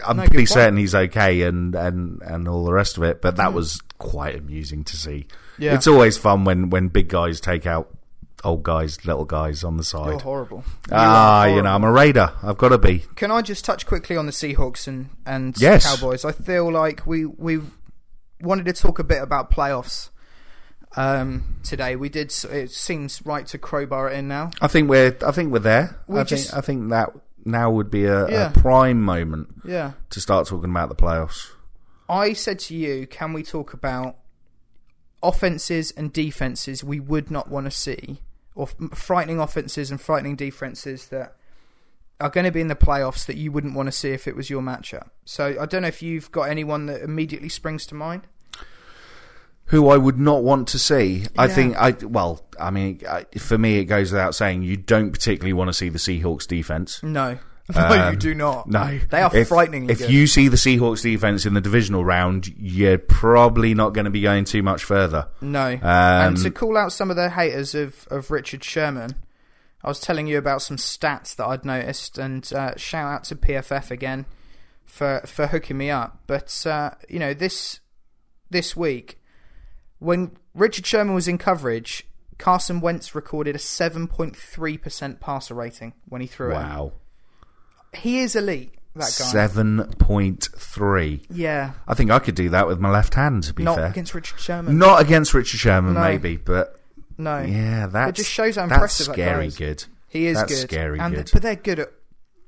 I'm No, pretty certain he's okay and, and, and all the rest of it. But that was quite amusing to see. Yeah. It's always fun when, when big guys take out old guys, little guys on the side. You're horrible. Ah, are you know, I'm a raider. I've got to be. Can I just touch quickly on the Seahawks and and Yes. Cowboys? I feel like we we wanted to talk a bit about playoffs um, today. We did. It seems right to crowbar it in now. I think we're. I think we're there. We I just- think. I think that now would be a, Yeah. a prime moment Yeah. to start talking about the playoffs. I said to you, can we talk about offenses and defenses we would not want to see, or frightening offenses and frightening defenses that are going to be in the playoffs that you wouldn't want to see if it was your matchup? So I don't know if you've got anyone that immediately springs to mind. Who I would not want to see. I think. I well. I mean, I, for me, it goes without saying. You don't particularly want to see the Seahawks defense. No, no, Um, you do not. No, they are if, frighteningly If good. you see the Seahawks defense in the divisional round, you're probably not going to be going too much further. No. Um, and to call out some of the haters of, of Richard Sherman, I was telling you about some stats that I'd noticed, and uh, shout out to PFF again for for hooking me up. But uh, you know this this week, when Richard Sherman was in coverage, Carson Wentz recorded a seven point three percent passer rating when he threw it. Wow, it. He is elite. That guy. seven point three. Yeah. I think I could do that with my left hand. To be fair. Not fair, against Richard Sherman. not against Richard Sherman, No. maybe, but no. yeah, that's just shows how impressive that scary guy is. good. He is That's good. scary and good. but they're good at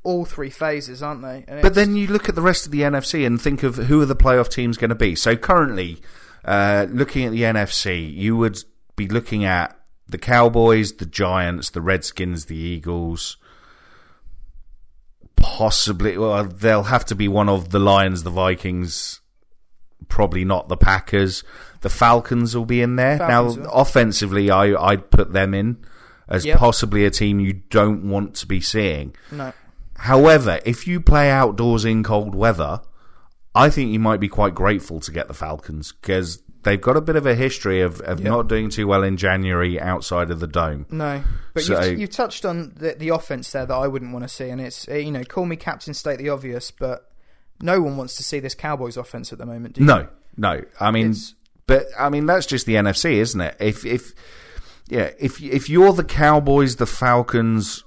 all three phases, aren't they? And But it's- then you look at the rest of the NFC and think of who are the playoff teams going to be. So currently, uh, looking at the NFC, you would be looking at the Cowboys, the Giants, the Redskins, the Eagles. Possibly, well, uh, they'll have to be one of the Lions, the Vikings, probably not the Packers. The Falcons will be in there. Falcons now, will. offensively, I, I'd put them in as Yep. possibly a team you don't want to be seeing. no. However, if you play outdoors in cold weather, I think you might be quite grateful to get the Falcons because they've got a bit of a history of, of not doing too well in January outside of the dome. No, but So- you've, you've touched on the, the offense there that I wouldn't want to see, and it's you know call me captain, state the obvious, but no one wants to see this Cowboys offense at the moment. Do you? No, no. I mean, It's- but I mean that's just the NFC, isn't it? If if yeah, if if you're the Cowboys, the Falcons,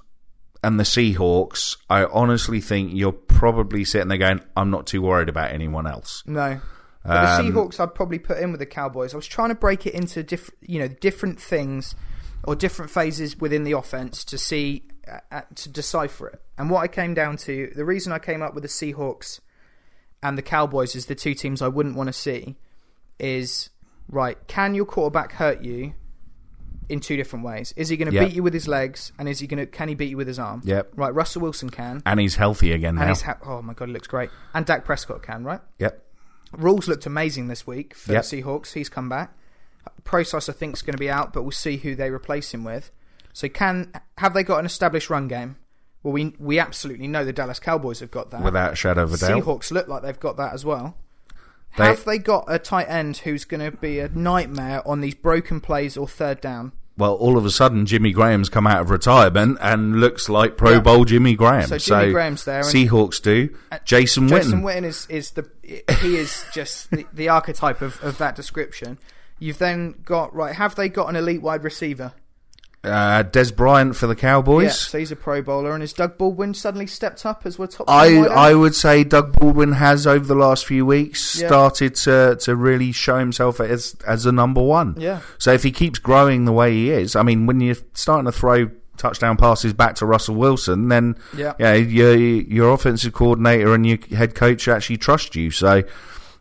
and the Seahawks, I honestly think you're probably sitting there going, "I'm not too worried about anyone else." no. But Um, the Seahawks, I'd probably put in with the Cowboys. I was trying to break it into different, you know, different things or different phases within the offense to see uh, uh, to decipher it. And what I came down to, the reason I came up with the Seahawks and the Cowboys as the two teams I wouldn't want to see is right. Can your quarterback hurt you in two different ways? Is he going to Yeah. beat you with his legs, and is he going to can he beat you with his arm? Yep. Right. Russell Wilson can, And he's healthy again now. and he's ha- oh my god, he looks great. And Dak Prescott can, right? yep. Rules looked amazing this week for Yep. the Seahawks. He's come back. Prosise I think is going to be out, but we'll see who they replace him with. So can have they got an established run game? Well, we we absolutely know the Dallas Cowboys have got that. Without a shadow of a doubt. Seahawks look like they've got that as well. They- have they got a tight end who's going to be a nightmare on these broken plays or third down? Well, all of a sudden, Jimmy Graham's come out of retirement and looks like Pro Yeah. Bowl Jimmy Graham. So Jimmy Graham's there and- Seahawks do. Uh, Jason Witten. Jason Witten is, is the he is just the, the archetype of, of that description. You've then got right. Have they got an elite wide receiver? Uh, Dez Bryant for the Cowboys. Yeah, so he's a Pro Bowler, and has Doug Baldwin suddenly stepped up as we're top? I. I would say Doug Baldwin has over the last few weeks Yeah. started to, to really show himself as as a number one. Yeah. So if he keeps growing the way he is, I mean, when you're starting to throw touchdown passes back to Russell Wilson, then Yeah. yeah, your your offensive coordinator and your head coach actually trust you. So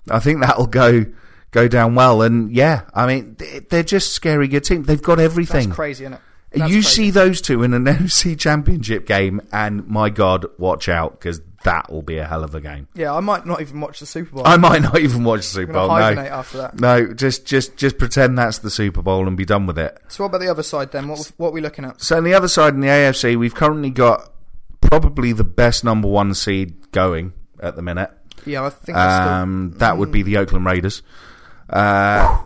I think that'll go go down well. And yeah, I mean, they- they're just scary good team. They've got That's everything. crazy, isn't it? You That's see those two in an NFC Championship game, and my God, watch out because that will be a hell of a game. Yeah, I might not even watch the Super Bowl. I might not even watch the Super Bowl. No, after that. no, just just just pretend that's the Super Bowl and be done with it. So what about the other side then? What what are we looking at? So on the other side in the AFC, we've currently got probably the best number one seed going at the minute. Yeah, I think that's still, Um, that would be the Oakland Raiders. Uh,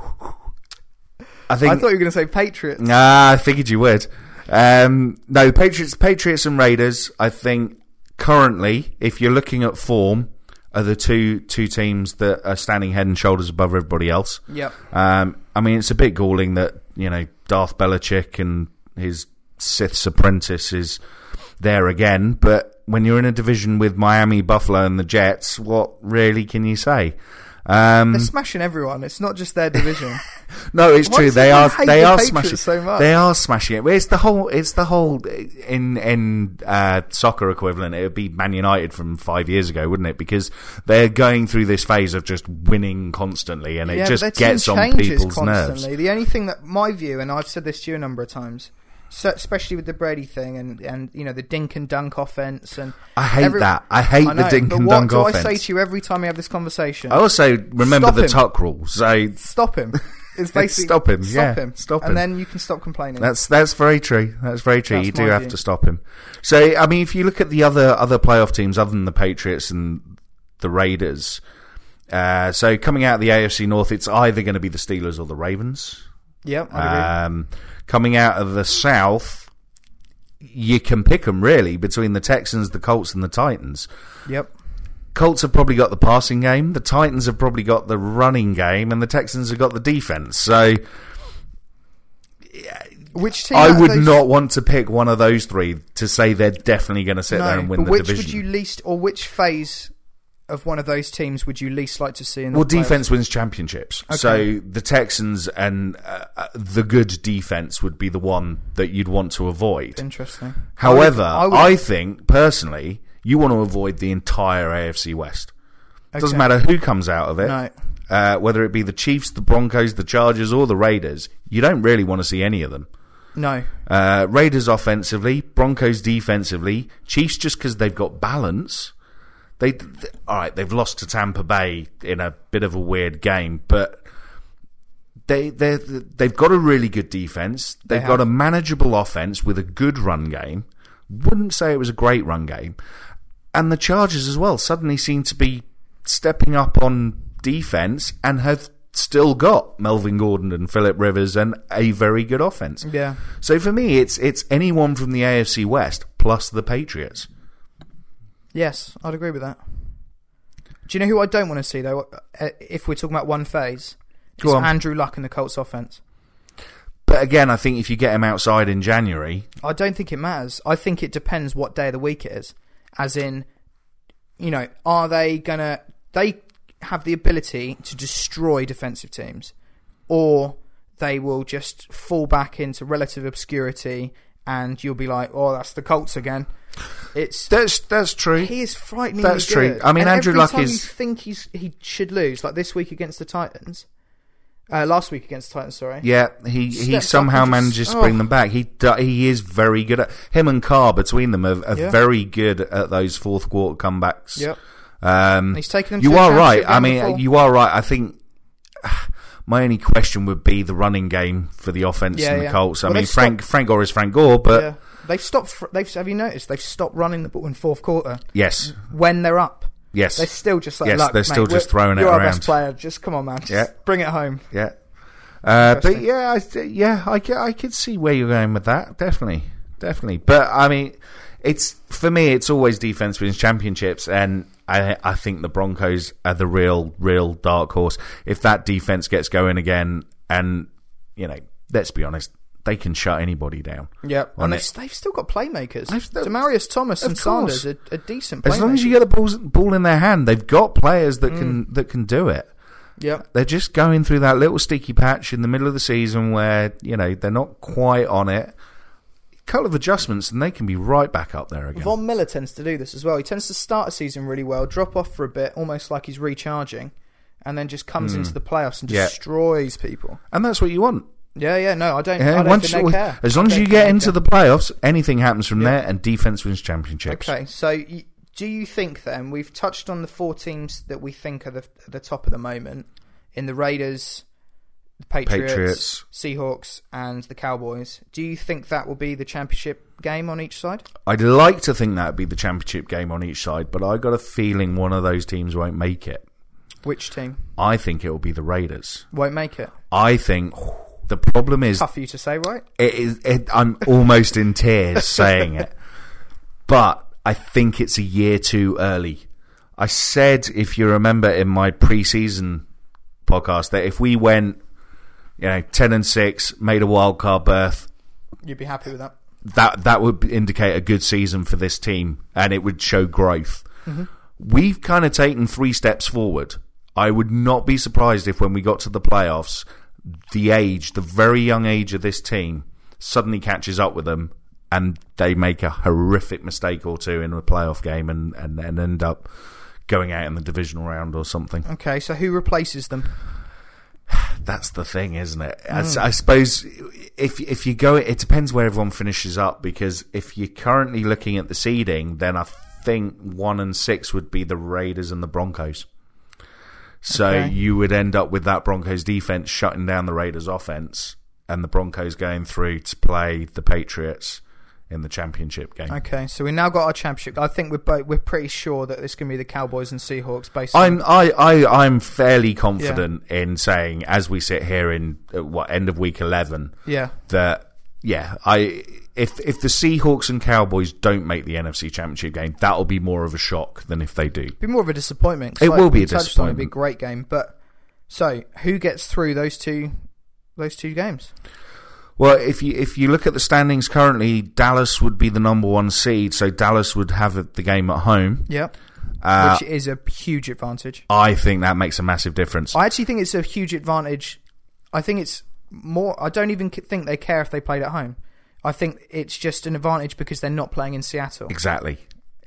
I think I thought you were going to say Patriots. Ah, I figured you would. Um, no, Patriots, Patriots and Raiders. I think currently, if you're looking at form, are the two two teams that are standing head and shoulders above everybody else. Yep. Um, I mean, it's a bit galling that you know Darth Belichick and his Sith's apprentice is there again, but when you're in a division with Miami, Buffalo, and the Jets, what really can you say? Um, They're smashing everyone. It's not just their division. no, it's Why true. They are they the are Patriots smashing so much? They are smashing it. It's the whole. It's the whole in in uh, soccer equivalent. It would be Man United from five years ago, wouldn't it? Because they're going through this phase of just winning constantly, and it yeah, but just gets on people's constantly. nerves. The only thing that my view, and I've said this to you a number of times, so, especially with the Brady thing and and you know the dink and dunk offense and I hate every- that. I hate I the know, dink but and what do offense. I say to you every time we have this conversation? I also remember Stop the him. tuck rule. So Stop him. It's basically Stop him, Stop yeah, him. stop him. And then you can stop complaining. That's that's very true. That's very true. That's you do have view. to stop him. So I mean, if you look at the other other playoff teams other than the Patriots and the Raiders, uh, so coming out of the AFC North, it's either going to be the Steelers or the Ravens. yep. I agree. Um, coming out of the South, you can pick them really between the Texans, the Colts, and the Titans. yep. Colts have probably got the passing game. The Titans have probably got the running game, and the Texans have got the defense. So Which team? I would those- not want to pick one of those three to say they're definitely going to sit No, there and win the which division. would you least, or which phase of one of those teams would you least like to see in the well, defense wins championships. Okay. So the Texans and uh, uh, the good defense would be the one that you'd want to avoid. Interesting. However, I I, would- think personally, you want to avoid the entire AFC West. Doesn't matter who comes out of it. No. Uh, whether it be the Chiefs, the Broncos, the Chargers, or the Raiders, you don't really want to see any of them. No. Uh, Raiders offensively, Broncos defensively, Chiefs just because they've got balance. They, th- all right, they've lost to Tampa Bay in a bit of a weird game, but they they they've got a really good defense. They've They got a manageable offense with a good run game. Wouldn't say it was a great run game, and the Chargers as well suddenly seem to be stepping up on defense and have still got Melvin Gordon and Philip Rivers and a very good offense. Yeah. So for me, it's it's anyone from the AFC West plus the Patriots. Yes, I'd agree with that. Do you know who I don't want to see though? uh, If we're talking about one phase, it's on. Andrew Luck and the Colts offense. But again, I think if you get him outside in January, I don't think it matters. I think it depends what day of the week it is. As in, you know, are they gonna? They have the ability to destroy defensive teams, or they will just fall back into relative obscurity, and you'll be like, "Oh, that's the Colts again." It's that's that's true. he is frightening. That's true. I mean, And Andrew Luck is- You think he's he should lose, like this week against the Titans, uh, last week against the Titans. Sorry. Yeah, he, he somehow manages to oh. bring them back. He he is very good at him and Carr between them are, are Yeah. very good at those fourth quarter comebacks. Yep. Um, He's taken them you are right. I mean, before. you are right. I think my only question would be the running game for the offense Yeah, and the yeah. Colts. I Well, mean, Frank Frank Gore is Frank Gore, but yeah. They've stopped. They've have you noticed? They've stopped running the ball in fourth quarter yes, when they're up. Yes, They're still just like, Yes, "Look, they're mate, still just throwing it You're our around." best player. Just come on, man. Just Yeah. bring it home. yeah. Uh, but yeah, I, yeah, I, I could see where you're going with that. Definitely, definitely. But I mean, it's for me, it's always defense wins championships, and I, I think the Broncos are the real, real dark horse. If that defense gets going again, and you know, let's be honest, they can shut anybody down. Yeah, and they've, they've still got playmakers. Demaryius Thomas and course. Sanders are, are decent playmakers. As long as you get the balls, ball in their hand, they've got players that Mm. can that can do it. yeah, They're just going through that little sticky patch in the middle of the season where you know they're not quite on it. couple of adjustments, and they can be right back up there again. Von Miller tends to do this as well. He tends to start a season really well, drop off for a bit, almost like he's recharging, and then just comes into the playoffs and. Yeah. destroys people. and that's what you want. Yeah, yeah, no, I don't. Yeah, I don't once you- as long as you get into the playoffs, anything happens from Yeah. there, and defense wins championships. Okay, so y- do you think then we've touched on the four teams that we think are the, the top at the moment in the Raiders, the Patriots, Patriots. Seahawks, and the Cowboys? Do you think that will be the championship game on each side? I'd like to think that'd be the championship game on each side, but I got a feeling one of those teams won't make it. Which team I think it will be the Raiders. won't make it? I think the problem is Tough for you to say, right? it is. It, I'm almost in tears saying it, but I think it's a year too early. I said, if you remember, in my preseason podcast, that if we went, you know, ten and six, made a wild card berth, You'd be happy with that. that that would indicate a good season for this team, and it would show growth. Mm-hmm. We've kind of taken three steps forward. I would not be surprised if when we got to the playoffs, the age, the very young age of this team, suddenly catches up with them, and they make a horrific mistake or two in a playoff game, and and, and end up going out in the divisional round or something. Okay, so who replaces them? That's the thing, isn't it? Hmm. I suppose if if you go, it depends where everyone finishes up. Because if you're currently looking at the seeding, then I think one and six would be the Raiders and the Broncos. So Okay. you would end up with that Broncos defense shutting down the Raiders offense, and the Broncos going through to play the Patriots in the championship game. Okay, so we now got our championship. I think we're both, we're pretty sure that this can be the Cowboys and Seahawks based I'm I, I I'm fairly confident in saying, as we sit here in uh, what end of week eleven, yeah. that yeah, I if if the Seahawks and Cowboys don't make the NFC Championship game, that'll be more of a shock than if they do. be more of a disappointment. It will be a on, It'd be a great game, but so who gets through those two those two games? Well, if you if you look at the standings currently, Dallas would be the number one seed, so Dallas would have the game at home. Yeah, Uh, which is a huge advantage. I think that makes a massive difference. I actually think it's a huge advantage. I think it's more. I don't even think they care if they played at home. I think it's just an advantage because they're not playing in Seattle. Exactly.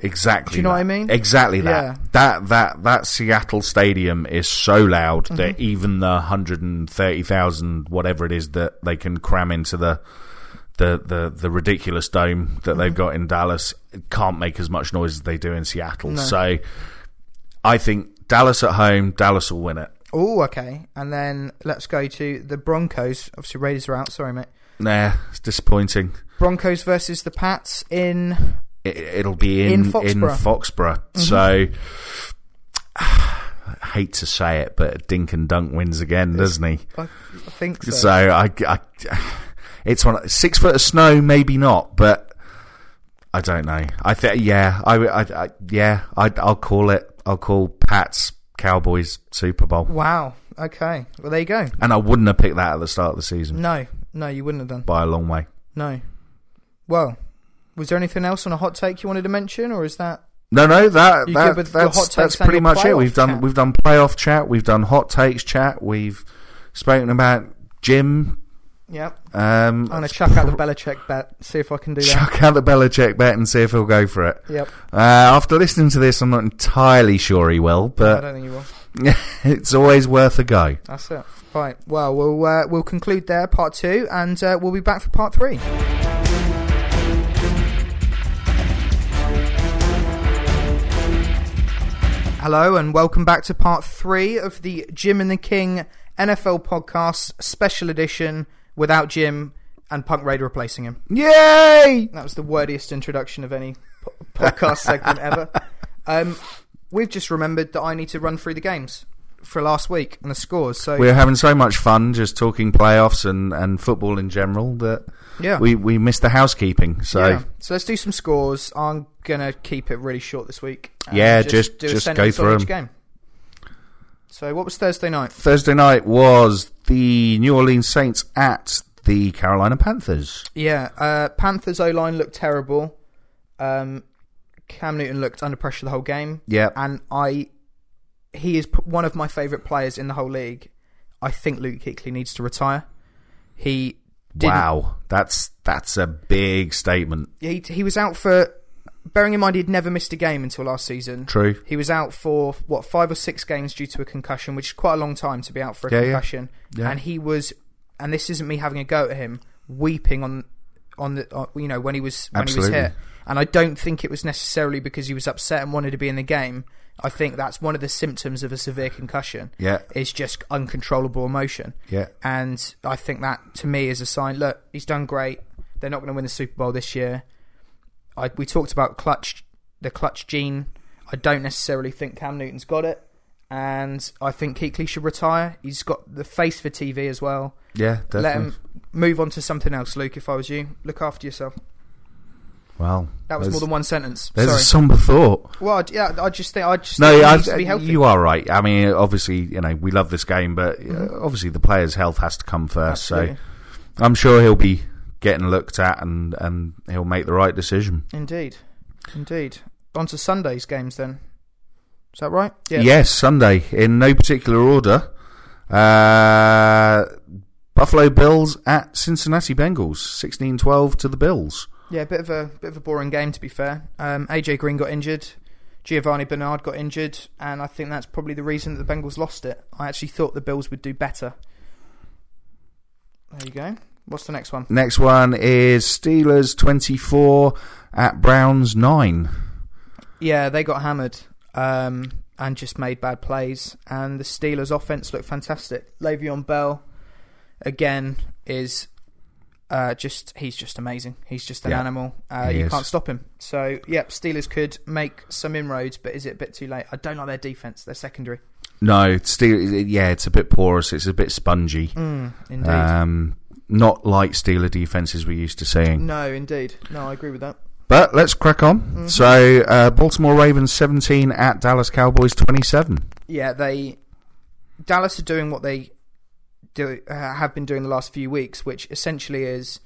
Exactly. Do you know that. what I mean? Exactly that. Yeah. That that that Seattle stadium is so loud Mm-hmm. that even the hundred and thirty thousand whatever it is that they can cram into the the the, the ridiculous dome that they've Mm-hmm. got in Dallas can't make as much noise as they do in Seattle. No. So I think Dallas at home, Dallas will win it. Oh, okay. And then let's go to the Broncos. Obviously, Raiders are out. Sorry, mate. Nah, it's disappointing. Broncos versus the Pats in. It, it'll be in In in Foxborough. Mm-hmm. So I hate to say it, but Dink and Dunk wins again, doesn't he? I, I think so. So I, I it's one six foot of snow, maybe not, but I don't know. I think yeah, I, I, I yeah, I, I'll call it. I'll call Pats Cowboys Super Bowl, Wow. Okay. Well, there you go. and I wouldn't have picked that at the start of the season No, no, you wouldn't have done. by a long way. No. Well, was there anything else on a hot take you wanted to mention, or is that No, no, that, You that good with your that's hot takes that's and pretty your much it. playoff We've done chat? we've done playoff chat, we've done hot takes chat, we've spoken about Jim. yeah? Um, I'm gonna chuck out the Belichick bet. See if I can do that. chuck out the Belichick bet and see if he'll go for it. Yep. Uh, after listening to this, I'm not entirely sure he will, but I but don't think you will. it's always worth a go. That's it. Right. Well, we'll uh, we'll conclude there, part two, and uh, we'll be back for part three. Hello, and welcome back to part three of the Jim and the King NFL podcast special edition without Jim and Punk Raider replacing him. Yay! That was the wordiest introduction of any podcast segment ever. Um, we've just remembered that I need to run through the games for last week and the scores. So We're having so much fun just talking playoffs and, and football in general that yeah, we, we missed the housekeeping. So yeah. So let's do some scores. I'm gonna keep it really short this week. Yeah, just- just sentence go through each game. So what was Thursday night? Thursday night was the New Orleans Saints at the Carolina Panthers. Yeah, uh, Panthers O line looked terrible. Um, Cam Newton looked under pressure the whole game, Yeah, and I, he is one of my favourite players in the whole league. I think Luke Kuechly needs to retire. He didn't, wow, that's that's a big statement. he he was out for. Bearing in mind he'd never missed a game until last season. True. He was out for what five or six games due to a concussion, which is quite a long time to be out for a Yeah, yeah. concussion. Yeah. And he was, and this isn't me having a go at him, weeping on on the uh, you know when he was when he Absolutely. was hit. And I don't think it was necessarily because he was upset and wanted to be in the game. I think that's one of the symptoms of a severe concussion. Yeah, Is just uncontrollable emotion. yeah, And I think that to me is a sign. Look, he's done great. They're not going to win the Super Bowl this year. I, we talked about clutch, the clutch gene. I don't necessarily think Cam Newton's got it, and I think Kuechly should retire. He's got the face for TV as well. yeah. Definitely. Let him move on to something else, Luke. If I was you, look after yourself. Well, That was more than one sentence. There's Sorry. a somber thought. well, yeah, I just think I just No, think I, to be healthy. you are right. I mean, obviously, you know, we love this game, but uh, Mhm. obviously, the player's health has to come first. Absolutely. So, I'm sure he'll be getting looked at, and and he'll make the right decision. Indeed, indeed. On to Sunday's games then. Is that right? Yes, Sunday in no particular order. Uh, Buffalo Bills at Cincinnati Bengals, 16-12 to the Bills. Yeah, a bit of a bit of a boring game to be fair. Um, AJ Green got injured, Giovanni Bernard got injured, and I think that's probably the reason that the Bengals lost it. I actually thought the Bills would do better. There you go. What's the next one? Next one is Steelers 24 at Browns 9. Yeah, they got hammered um, and just made bad plays, and the Steelers' offense looked fantastic. Le'Veon Bell again is. Uh, just he's just amazing. He's just an Yeah, animal. Uh, you is. can't stop him. So yep, Steelers could make some inroads, but is it a bit too late? I don't like their defense. Their secondary. No, Steelers. yeah, it's a bit porous. It's a bit spongy. Mm, indeed. Um, not like Steeler defenses we're used to seeing. no, indeed. No, I agree with that. But let's crack on. Mhm. So, uh, Baltimore Ravens 17 at Dallas Cowboys 27. Yeah, they Dallas are doing what they do uh, have been doing the last few weeks, which essentially is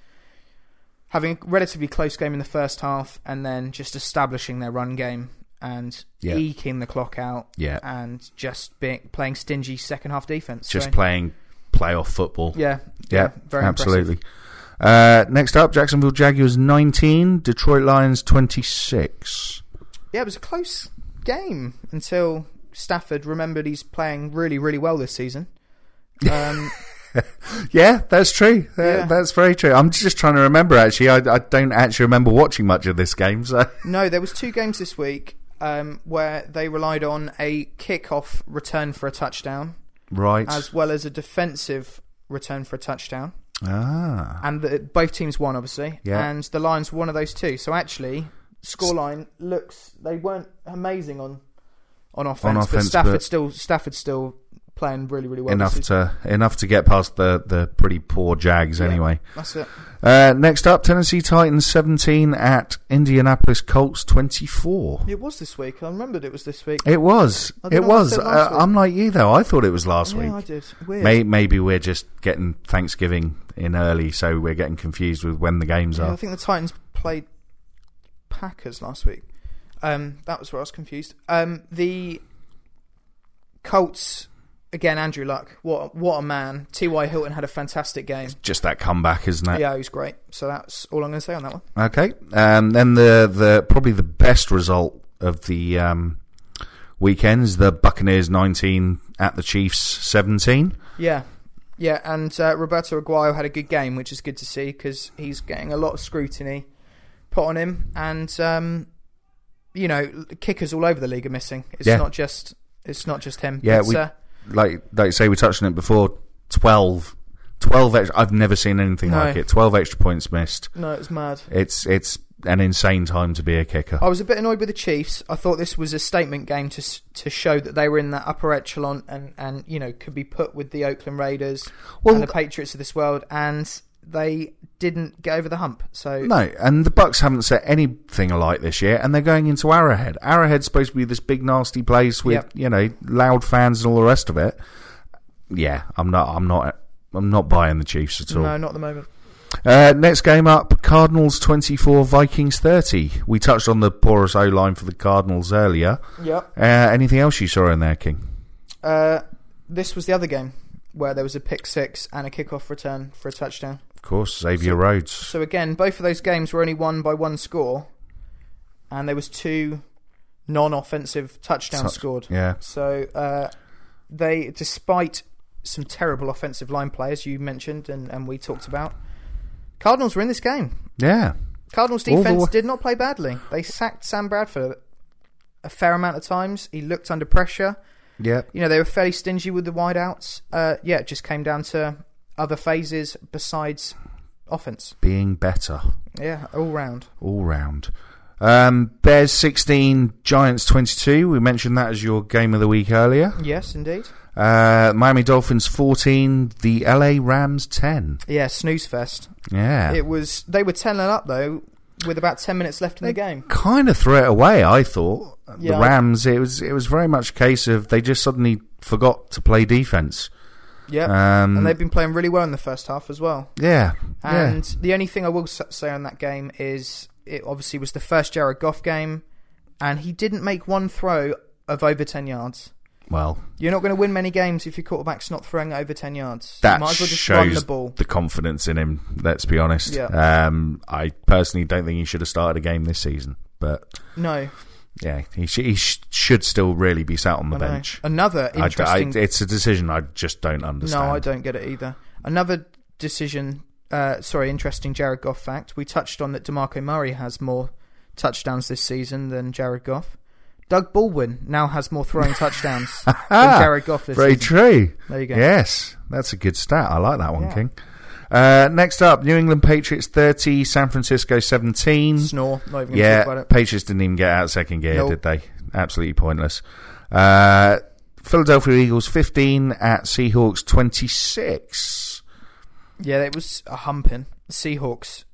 having a relatively close game in the first half and then just establishing their run game and Yeah. eking the clock out Yeah, and just being, playing stingy second half defense. just So, playing playoff football. yeah, Yeah, very absolutely. Uh, next up, Jacksonville Jaguars 19, Detroit Lions 26. Yeah, it was a close game until Stafford remembered he's playing really, really well this season. Um, Yeah, that's true. Uh, Yeah. That's very true. I'm just trying to remember, actually. I, I don't actually remember watching much of this game. So, No, there was two games this week um, where they relied on a kick-off return for a touchdown, right. as well as a defensive return for a touchdown, ah. and the, both teams won, obviously. Yeah. And the Lions were one of those two. So actually, scoreline looks they weren't amazing on on offense, but offense, Stafford but- still Stafford still playing really really well. enough to enough to get past the, the pretty poor Jags Yeah. anyway. That's it. Uh, next up, Tennessee Titans 17 at Indianapolis Colts 24. It was this week. I remembered it was this week. It was. It I was. Uh. I'm like you though. I thought it was last yeah, I week. did. Weird. May, maybe we're just getting Thanksgiving in early, so we're getting confused with when the games Yeah, I think the Titans played Packers last week. Um, that was where I was confused. Um, the Colts again. Andrew Luck, what what a man! T. Y. Hilton had a fantastic game. Just that comeback, isn't it? Yeah, he was great. So that's all I'm going to say on that one. Okay. Um, then the the probably the best result of the um, weekend is the Buccaneers 19 at the Chiefs 17. Yeah, yeah, and uh, Roberto Aguayo had a good game, which is good to see because he's getting a lot of scrutiny put on him, and um, you know, kickers all over the league are missing. It's Yeah. not just it's not just him. Yeah, It's, we- uh, Like like say, we touched on it before. 12, 12 extra. I've never seen anything No. like it. 12 extra points missed. no, it's mad. It's it's an insane time to be a kicker. I was a bit annoyed with the Chiefs. I thought this was a statement game to to show that they were in that upper echelon and, and you know could be put with the Oakland Raiders Well, and the Patriots of this world, and they didn't get over the hump. So No, and the Bucks haven't set anything alike this year, and they're going into Arrowhead. Arrowhead's supposed to be this big nasty place with Yep. you know loud fans and all the rest of it. Yeah, I'm not. I'm not I'm not buying the Chiefs at all. No, not at the moment. Uh, next game up, Cardinals 24, Vikings 30. We touched on the porous O line for the Cardinals earlier. Yep. Uh, anything else you saw in there, King? Uh, this was the other game where there was a pick six and a kickoff return for a touchdown. Of course, Xavier So- Rhodes. So again, both of those games were only won by one score, and there was two non-offensive touchdowns Touch- scored. Yeah. So uh, they, despite some terrible offensive line players you mentioned and, and we talked about, Cardinals were in this game. Yeah. Cardinals defense did not play badly. They sacked Sam Bradford a fair amount of times. He looked under pressure. Yeah. You know, they were fairly stingy with the wideouts. Uh, yeah, it just came down to other phases besides offense. Being better Yeah, all round. all round. Um, Bears 16, Giants 22. We mentioned that as your game of the week earlier. Yes, indeed. Uh, Miami Dolphins 14, the LA Rams 10. Yeah, snooze fest. Yeah. It was. They were ten and up though, with about ten minutes left in the game. kind of threw it away. I thought Yeah, the Rams. It was it was very much a case of they just suddenly forgot to play defense. Yeah, Um, and they've been playing really well in the first half as well. yeah, And the only thing I will say on that game is it obviously was the first Jared Goff game, and he didn't make one throw of over ten yards. Well, You're not going to win many games if your quarterback's not throwing over ten yards. that might as well just run shows the ball. the confidence in him. Let's be honest. Yeah. Um, I personally don't think he should have started a game this season, but No, yeah, he, sh- he sh- should still really be sat on the bench. Another I, I, interesting. it's a decision I just don't understand. no, I don't get it either. Another decision. Uh, sorry, interesting Jared Goff fact. We touched on that Demarco Murray has more touchdowns this season than Jared Goff. Doug Baldwin now has more throwing touchdowns than Jared Goff this Very season. true. There you go. Yes, that's a good stat. I like that one, Yeah. King. Uh, next up, New England Patriots 30, San Francisco 17. Snore. Not even Yeah, about it. Patriots didn't even get out of second gear, Nope. did they? Absolutely pointless. Uh, Philadelphia Eagles 15 at Seahawks 26. Yeah, it was a humping. The Seahawks.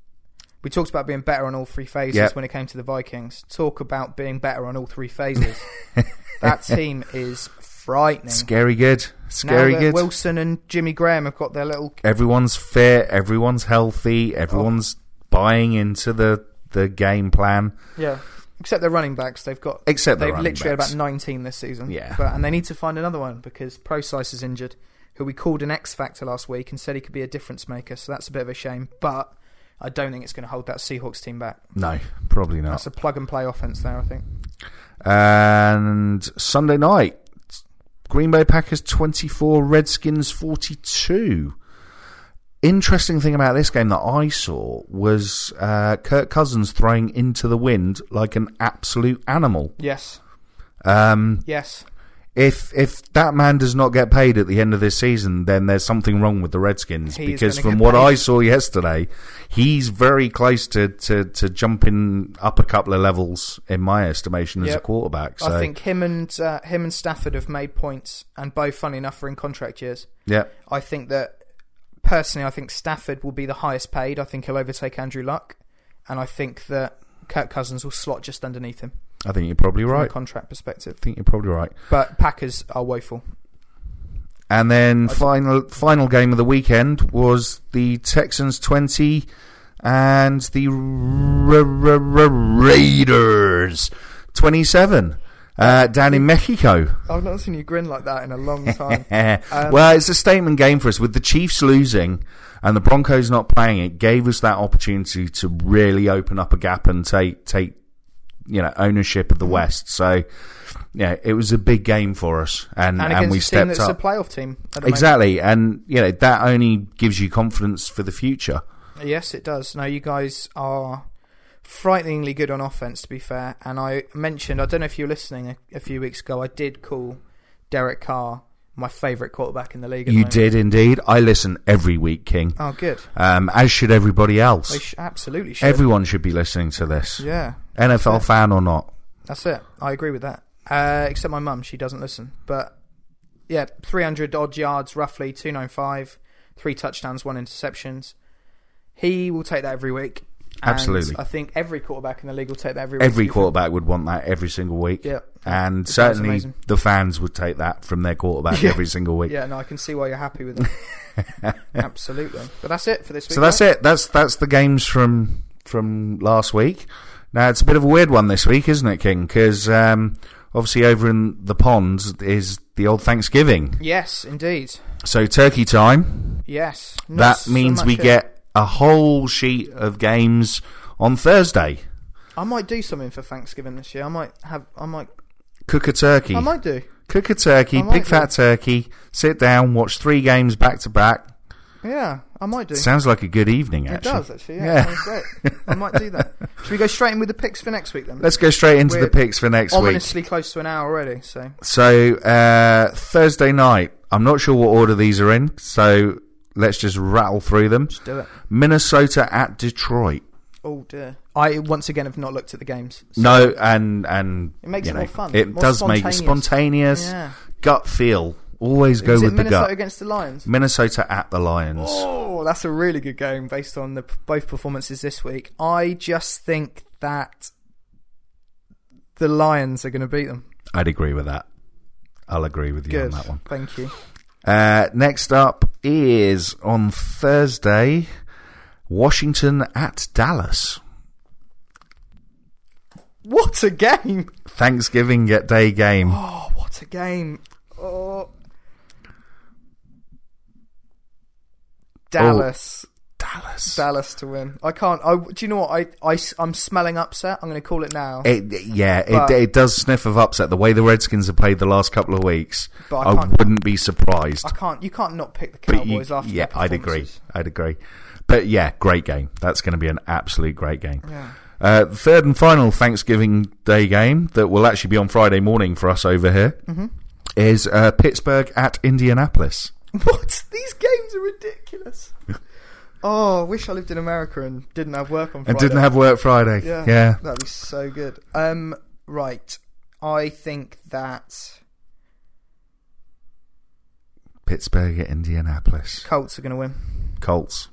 We talked about being better on all three phases Yep. when it came to the Vikings. Talk about being better on all three phases. that team is frightening. Scary good. Scary now. Wilson and Jimmy Graham have got their little. everyone's fit. Everyone's healthy. Everyone's buying into the, the game plan. Yeah. Except their running backs, they've got. Except they've literally backs. had about 19 this season. Yeah. But, and they need to find another one because Prosise is injured, who we called an X Factor last week and said he could be a difference maker. So that's a bit of a shame. But I don't think it's going to hold that Seahawks team back. No, probably not. That's a plug and play offense there, I think. And Sunday night, Green Bay Packers 24, Redskins 42. Interesting thing about this game that I saw was uh, Kirk Cousins throwing into the wind like an absolute animal. Yes. Um, Yes. If if that man does not get paid at the end of this season, then there's something wrong with the Redskins. He because from what paid. I saw yesterday, he's very close to, to, to jumping up a couple of levels in my estimation as a quarterback. So I think him and uh, him and Stafford have made points, and both, funny enough, are in contract years. yeah. I think that personally, I think Stafford will be the highest paid. I think he'll overtake Andrew Luck, and I think that Kirk Cousins will slot just underneath him I think you're probably from a right. contract perspective. I think you're probably right. But Packers are woeful. And then final final game of the weekend was the Texans 20 and the Ra- Ra- Ra- Raiders 27 uh, down in Mexico. I've not seen you grin like that in a long time. Um, well, it's a statement game for us with the Chiefs losing and the Broncos not playing. It gave us that opportunity to really open up a gap and take take you know ownership Mm. of the West. So yeah, it was a big game for us, and and and, we stepped that's up a playoff team. The moment. exactly. And you know that only gives you confidence for the future. Yes, it does. Now you guys are frighteningly good on offense, to be fair. And I mentioned, I don't know if you were listening a, a few weeks ago, I did call Derek Carr my favourite quarterback in the league. You did indeed. I listen every week, King. Oh, good. Um, as should everybody else. Sh- absolutely should. Everyone should be listening to this, yeah, NFL fan or not. that's it. I agree with that. Uh, except my mum, she doesn't listen. But yeah, 300 odd yards, roughly 295, three touchdowns, one interceptions. He will take that every week. Absolutely. I think every quarterback in the league will take that every week. Every quarterback would want that every single week. Yeah. and was certainly the fans would take that from their quarterback Yeah. every single week. Yeah, no, I can see why you're happy with it. Absolutely. But that's it for this week. So that's right? it. That's that's the games from from last week. Now it's a bit of a weird one this week, isn't it, King? Because um, obviously over in the ponds is the old Thanksgiving. Yes, indeed. So turkey time. Yes. That so means we it. get a whole sheet of games on Thursday. I might do something for Thanksgiving this year. I might have. I might. Cook a turkey. I might do. Cook a turkey, big do. fat turkey. Sit down, watch three games back to back. Yeah, I might do. Sounds like a good evening, it actually. does actually. Yeah, Yeah. sounds great. I might do that. Should we go straight in with the picks for next week then? Let's go straight into We're the picks for next week. Ominously close to an hour already. So So uh, Thursday night. I'm not sure what order these are in. So let's just rattle through them. let's do it. Minnesota at Detroit. Oh dear. I once again have not looked at the games. So No, and and It makes it know, more fun, It more does make it spontaneous. spontaneous. Yeah. Gut feel. Always go Is it with the Minnesota gut. against the Lions? Minnesota at the Lions. Oh, that's a really good game based on the both performances this week. I just think that the Lions are going to beat them. I'd agree with that. I'll agree with you Good. on that one. Thank you. Uh, next up is on Thursday, Washington at Dallas. What a game! Thanksgiving Day game. Oh, what a game! Oh. Dallas. Dallas. Dallas to win. I can't. I, do you know what? I, I, I'm smelling upset. I'm going to call it now. It, yeah, But- it, it does sniff of upset. The way the Redskins have played the last couple of weeks, But I I, wouldn't be surprised. I can't. You can't not pick the But you- Cowboys after. yeah, I'd agree. I'd agree. But yeah, great game. That's going to be an absolute great game. Yeah. Uh, third and final Thanksgiving Day game that will actually be on Friday morning for us over here is Mm-hmm. uh, Pittsburgh at Indianapolis. What? These games are ridiculous. oh, I wish I lived in America and didn't have work on Friday. And didn't have work Friday. Yeah, yeah. that'd be so good. Um, right. I think that Pittsburgh at Indianapolis. Colts are going to win. Colts.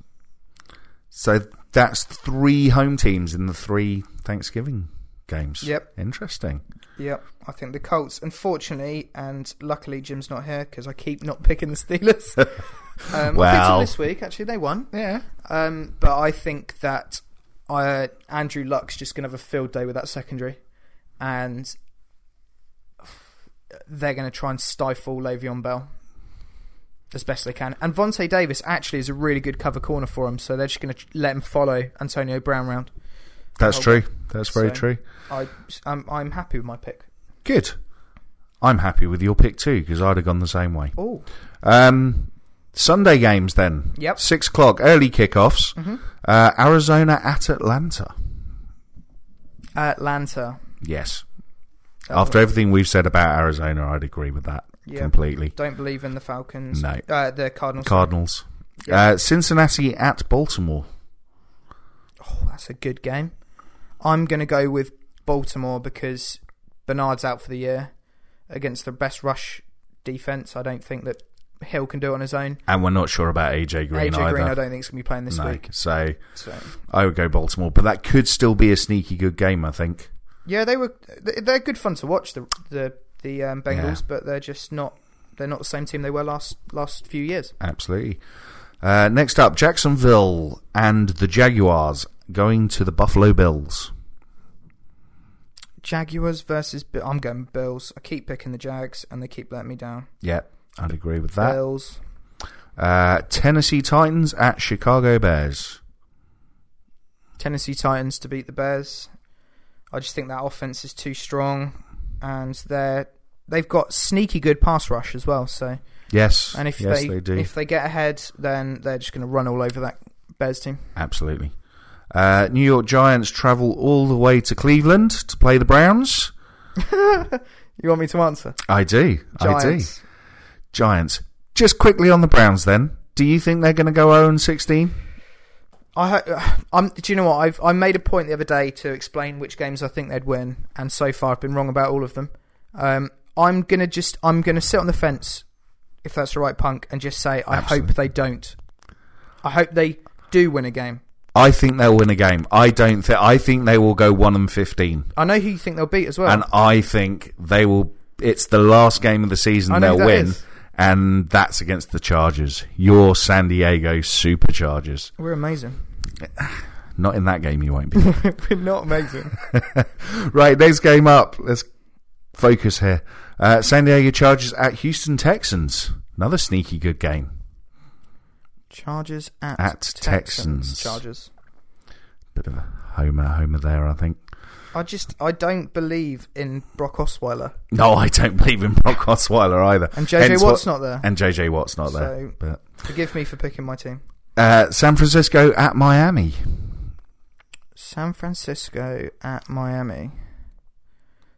So that's three home teams in the three Thanksgiving games. Yep. Interesting. Yep, I think the Colts. Unfortunately, and luckily Jim's not here because I keep not picking the Steelers. um, I picked them this week. Actually, they won. Yeah. Um, but I think that uh, Andrew Luck's just going to have a field day with that secondary, and they're going to try and stifle Le'Veon Bell as best they can. And Vontae Davis actually is a really good cover corner for him, so they're just going to let him follow Antonio Brown round. That's true. That's very so- true. I, I'm, I'm happy with my pick. Good. I'm happy with your pick too because I'd have gone the same way. Oh, Um, Sunday games then. Yep. Six o'clock early kickoffs. Mm-hmm. Uh, Arizona at Atlanta. Atlanta. Yes. Oh. After everything we've said about Arizona, I'd agree with that Yeah. completely. Don't believe in the Falcons. No. Uh, the Cardinals. Cardinals. Yeah. Uh, Cincinnati at Baltimore. Oh, that's a good game. I'm going to go with Baltimore because Bernard's out for the year against the best rush defense. I don't think that Hill can do it on his own. And we're not sure about AJ Green AJ either. Green, I don't think is going to be playing this no. week. So So I would go Baltimore, but that could still be a sneaky good game, I think. yeah, they were they- they're good fun to watch the the the um, Bengals, Yeah. but they're just not they're not the same team they were last last few years. Absolutely. Uh, next up, Jacksonville and the Jaguars going to the Buffalo Bills. Jaguars versus I'm going Bills. I keep picking the Jags and they keep letting me down. Yeah, I'd agree with that. Bills. Uh, Tennessee Titans at Chicago Bears. Tennessee Titans to beat the Bears. I just think that offense is too strong, and they're they've got sneaky good pass rush as well. So, Yes, and if yes, they, they, do. if they get ahead, then they're just going to run all over that Bears team. Absolutely. Uh, New York Giants travel all the way to Cleveland to play the Browns. You want me to answer? I do. I do. Giants. Giants. Just quickly on the Browns then. Do you think they're going to go 0 16? I I'm. Do you know what? I've I made a point the other day to explain which games I think they'd win, and so far I've been wrong about all of them. Um, I'm gonna just I'm gonna sit on the fence, if that's the right punk, and just say I Absolutely. hope they don't. I hope they do win a game. I think they'll win a game. I don't think. I think they will go one and fifteen, I know who you think they'll beat as well. and I think they will. It's the last game of the season. Know They'll that win, is. and that's against the Chargers. Your San Diego Superchargers. We're amazing. Not in that game. You won't be. We're not amazing. right. Next game up. Let's focus here. Uh, San Diego Chargers at Houston Texans. Another sneaky good game. Chargers at, At Texans. Texans. Chargers. Bit of a homer, homer there. I think. I just I don't believe in Brock Osweiler No, I don't believe in Brock Osweiler either. and JJ Hence Watt's what- not there. And JJ Watt's not there. But Forgive me for picking my team. uh, San Francisco at Miami. San Francisco at Miami.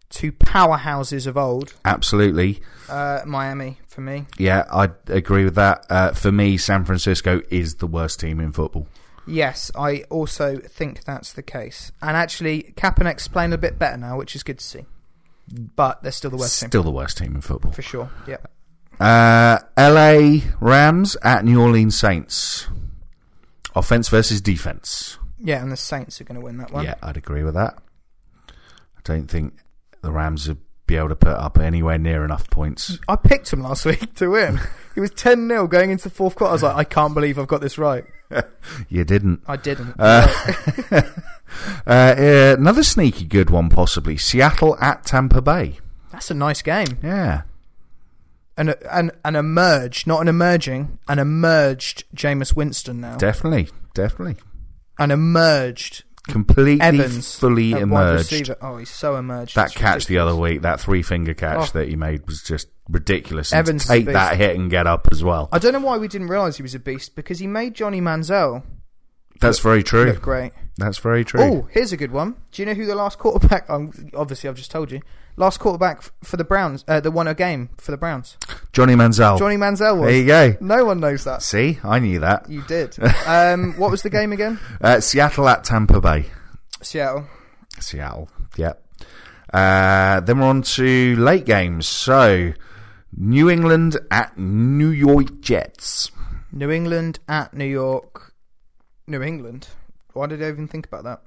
Two powerhouses of old. Absolutely. Uh, Miami for me. Yeah, I agree with that. Uh, for me, San Francisco is the worst team in football. Yes, I also think that's the case. And actually, Kaepernick's playing a bit better now, which is good to see. But they're still the worst team Still the worst team in football. for sure. Yeah. Uh, LA Rams at New Orleans Saints. Offense versus defense. Yeah, and the Saints are going to win that one. Yeah, I'd agree with that. I don't think the Rams would be able to put up anywhere near enough points. I picked him last week to win. It was 10 0 going into the fourth quarter. I was like, I can't believe I've got this right. You didn't. I didn't. Uh, uh, uh, another sneaky good one, possibly. Seattle at Tampa Bay. That's a nice game. Yeah. An, an, an emerged, not an emerging, an emerged Jameis Winston now. Definitely. Definitely. an emerged Completely, Evans. fully emerged. Oh, he's so emerged. That It's catch the other week, that three finger catch Oh. that he made was just ridiculous. And Evans take that hit and get up as well. I don't know why we didn't realise he was a beast because he made Johnny Manziel That's very true. look great. That's very true. Oh, here's a good one. Do you know who the last quarterback? Um, obviously, I've just told you. Last quarterback for the Browns, uh, that won a game for the Browns. Johnny Manziel. Johnny Manziel was. there you go. No one knows that. See, I knew that. You did. um, what was the game again? Uh, Seattle at Tampa Bay. Seattle. Seattle. Yep. Uh, then we're on to late games. So, New England at New York Jets. New England at New York. New England. Why did I even think about that?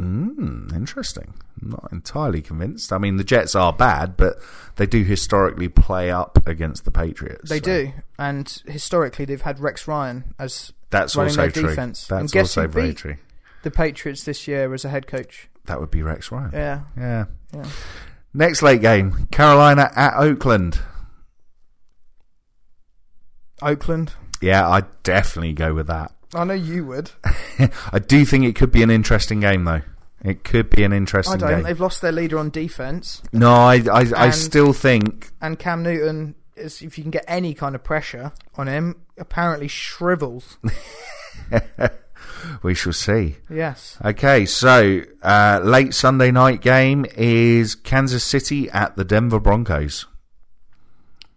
Mm, interesting. I'm not entirely convinced. I mean, the Jets are bad, but they do historically play up against the Patriots. They so do, and historically they've had Rex Ryan as That's running also their true. defense. and That's guess also very true. the Patriots this year as a head coach? That would be Rex Ryan. Yeah, Yeah. yeah. Next late game Carolina at Oakland. Oakland. Yeah, I'd definitely go with that. I know you would. I do think it could be an interesting game, though. It could be an I interesting don't. game. They've lost their leader on defense, No, I, I, I still think and Cam Newton is. If you can get any kind of pressure on him, apparently shrivels. we shall see. yes. Okay, so uh, late Sunday night game is Kansas City at the Denver Broncos.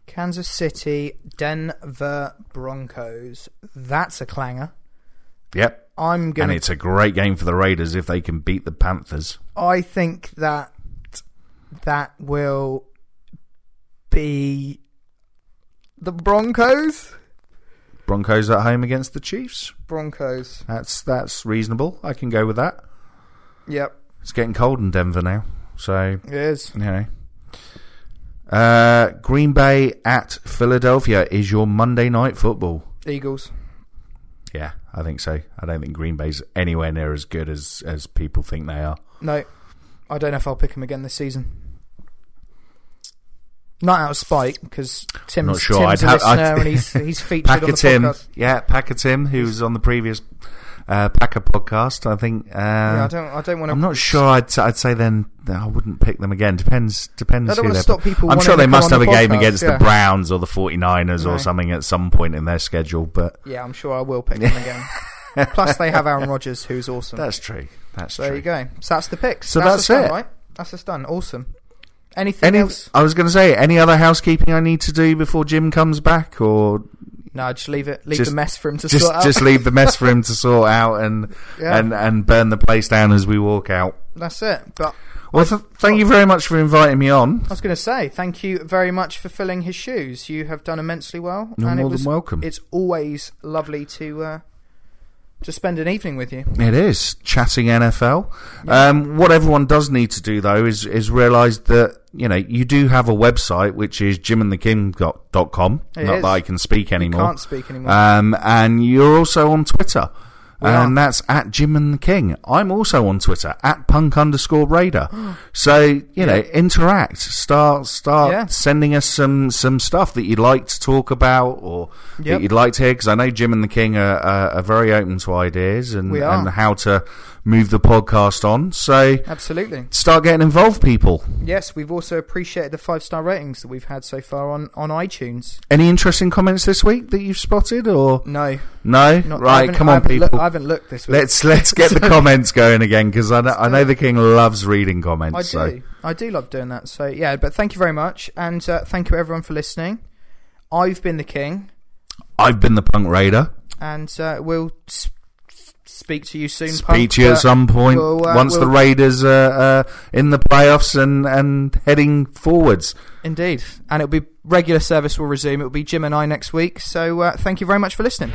Kansas City, Denver Broncos. That's a clanger. Yep, I'm gonna. it's a great game for the Raiders if they can beat the Panthers. I think that that will be the Broncos. Broncos at home against the Chiefs. Broncos. That's that's reasonable. I can go with that. Yep, It's getting cold in Denver now, so it is. you know. Uh, Green Bay at Philadelphia is your Monday night football. Eagles. I think so. I don't think Green Bay's anywhere near as good as as people think they are. No, I don't know if I'll pick him again this season. Not out of spite, because Tim's, Not sure. Tim's I'd a have- listener I'd- and he's he's featured on Packer the Tim, podcast. yeah, Packer Tim, who was on the previous uh, Packer podcast. I think. Uh, yeah, I don't. I don't want to. I'm not sure. I'd I'd say then I wouldn't pick them again. Depends depends. I don't who want to stop people. I'm sure they must have the a game against yeah. the Browns or the 49ers No. or something at some point in their schedule. But Yeah, I'm sure I will pick them again. Plus, they have Aaron Rodgers, who's awesome. that's true. That's there true. you go. So that's the picks. So that's, that's us done, it. right? That's us done. Awesome. Anything Any, else? I was going to say, any other housekeeping I need to do before Jim comes back, or No, just leave it. Leave Just- the mess for him to just sort out. just leave the mess for him to sort out and Yeah. and and burn the place down as we walk out. That's it. But Well, th- thank you very much for inviting me on. I was going to say thank you very much for filling his shoes. You have done immensely well, You're and more it was than welcome. it's always lovely to uh, to spend an evening with you. It is chatting NFL. Um, what everyone does need to do though is is realise that you know you do have a website which is jimandtheking.com. It Not is. that I can speak anymore. Can't speak anymore. Um, and you're also on Twitter. And that's at Jim and the King. I'm also on Twitter at punk underscore raider. so you know, interact. Start start Yeah. sending us some some stuff that you'd like to talk about or Yep. that you'd like to hear. Because I know Jim and the King are, are, are very open to ideas and and how to move the podcast on. So Absolutely. start getting involved, people. Yes, we've also appreciated the five star ratings that we've had so far on, on iTunes. Any interesting comments this week that you've spotted or No, no? not, right, come on, people. I haven't looked this week. Let's let's get the comments going again because I know, I know the king loves reading comments. I so. do. I do love doing that. So yeah, but thank you very much, and uh, thank you everyone for listening. I've been the king, I've been the punk raider. and uh, we'll s- speak to you soon. Speak Punk, to you at some point we'll, uh, once the we'll- Raiders are uh, in the playoffs and and heading forwards. Indeed, and it'll be regular service will resume. It'll be Jim and I next week. So uh, thank you very much for listening.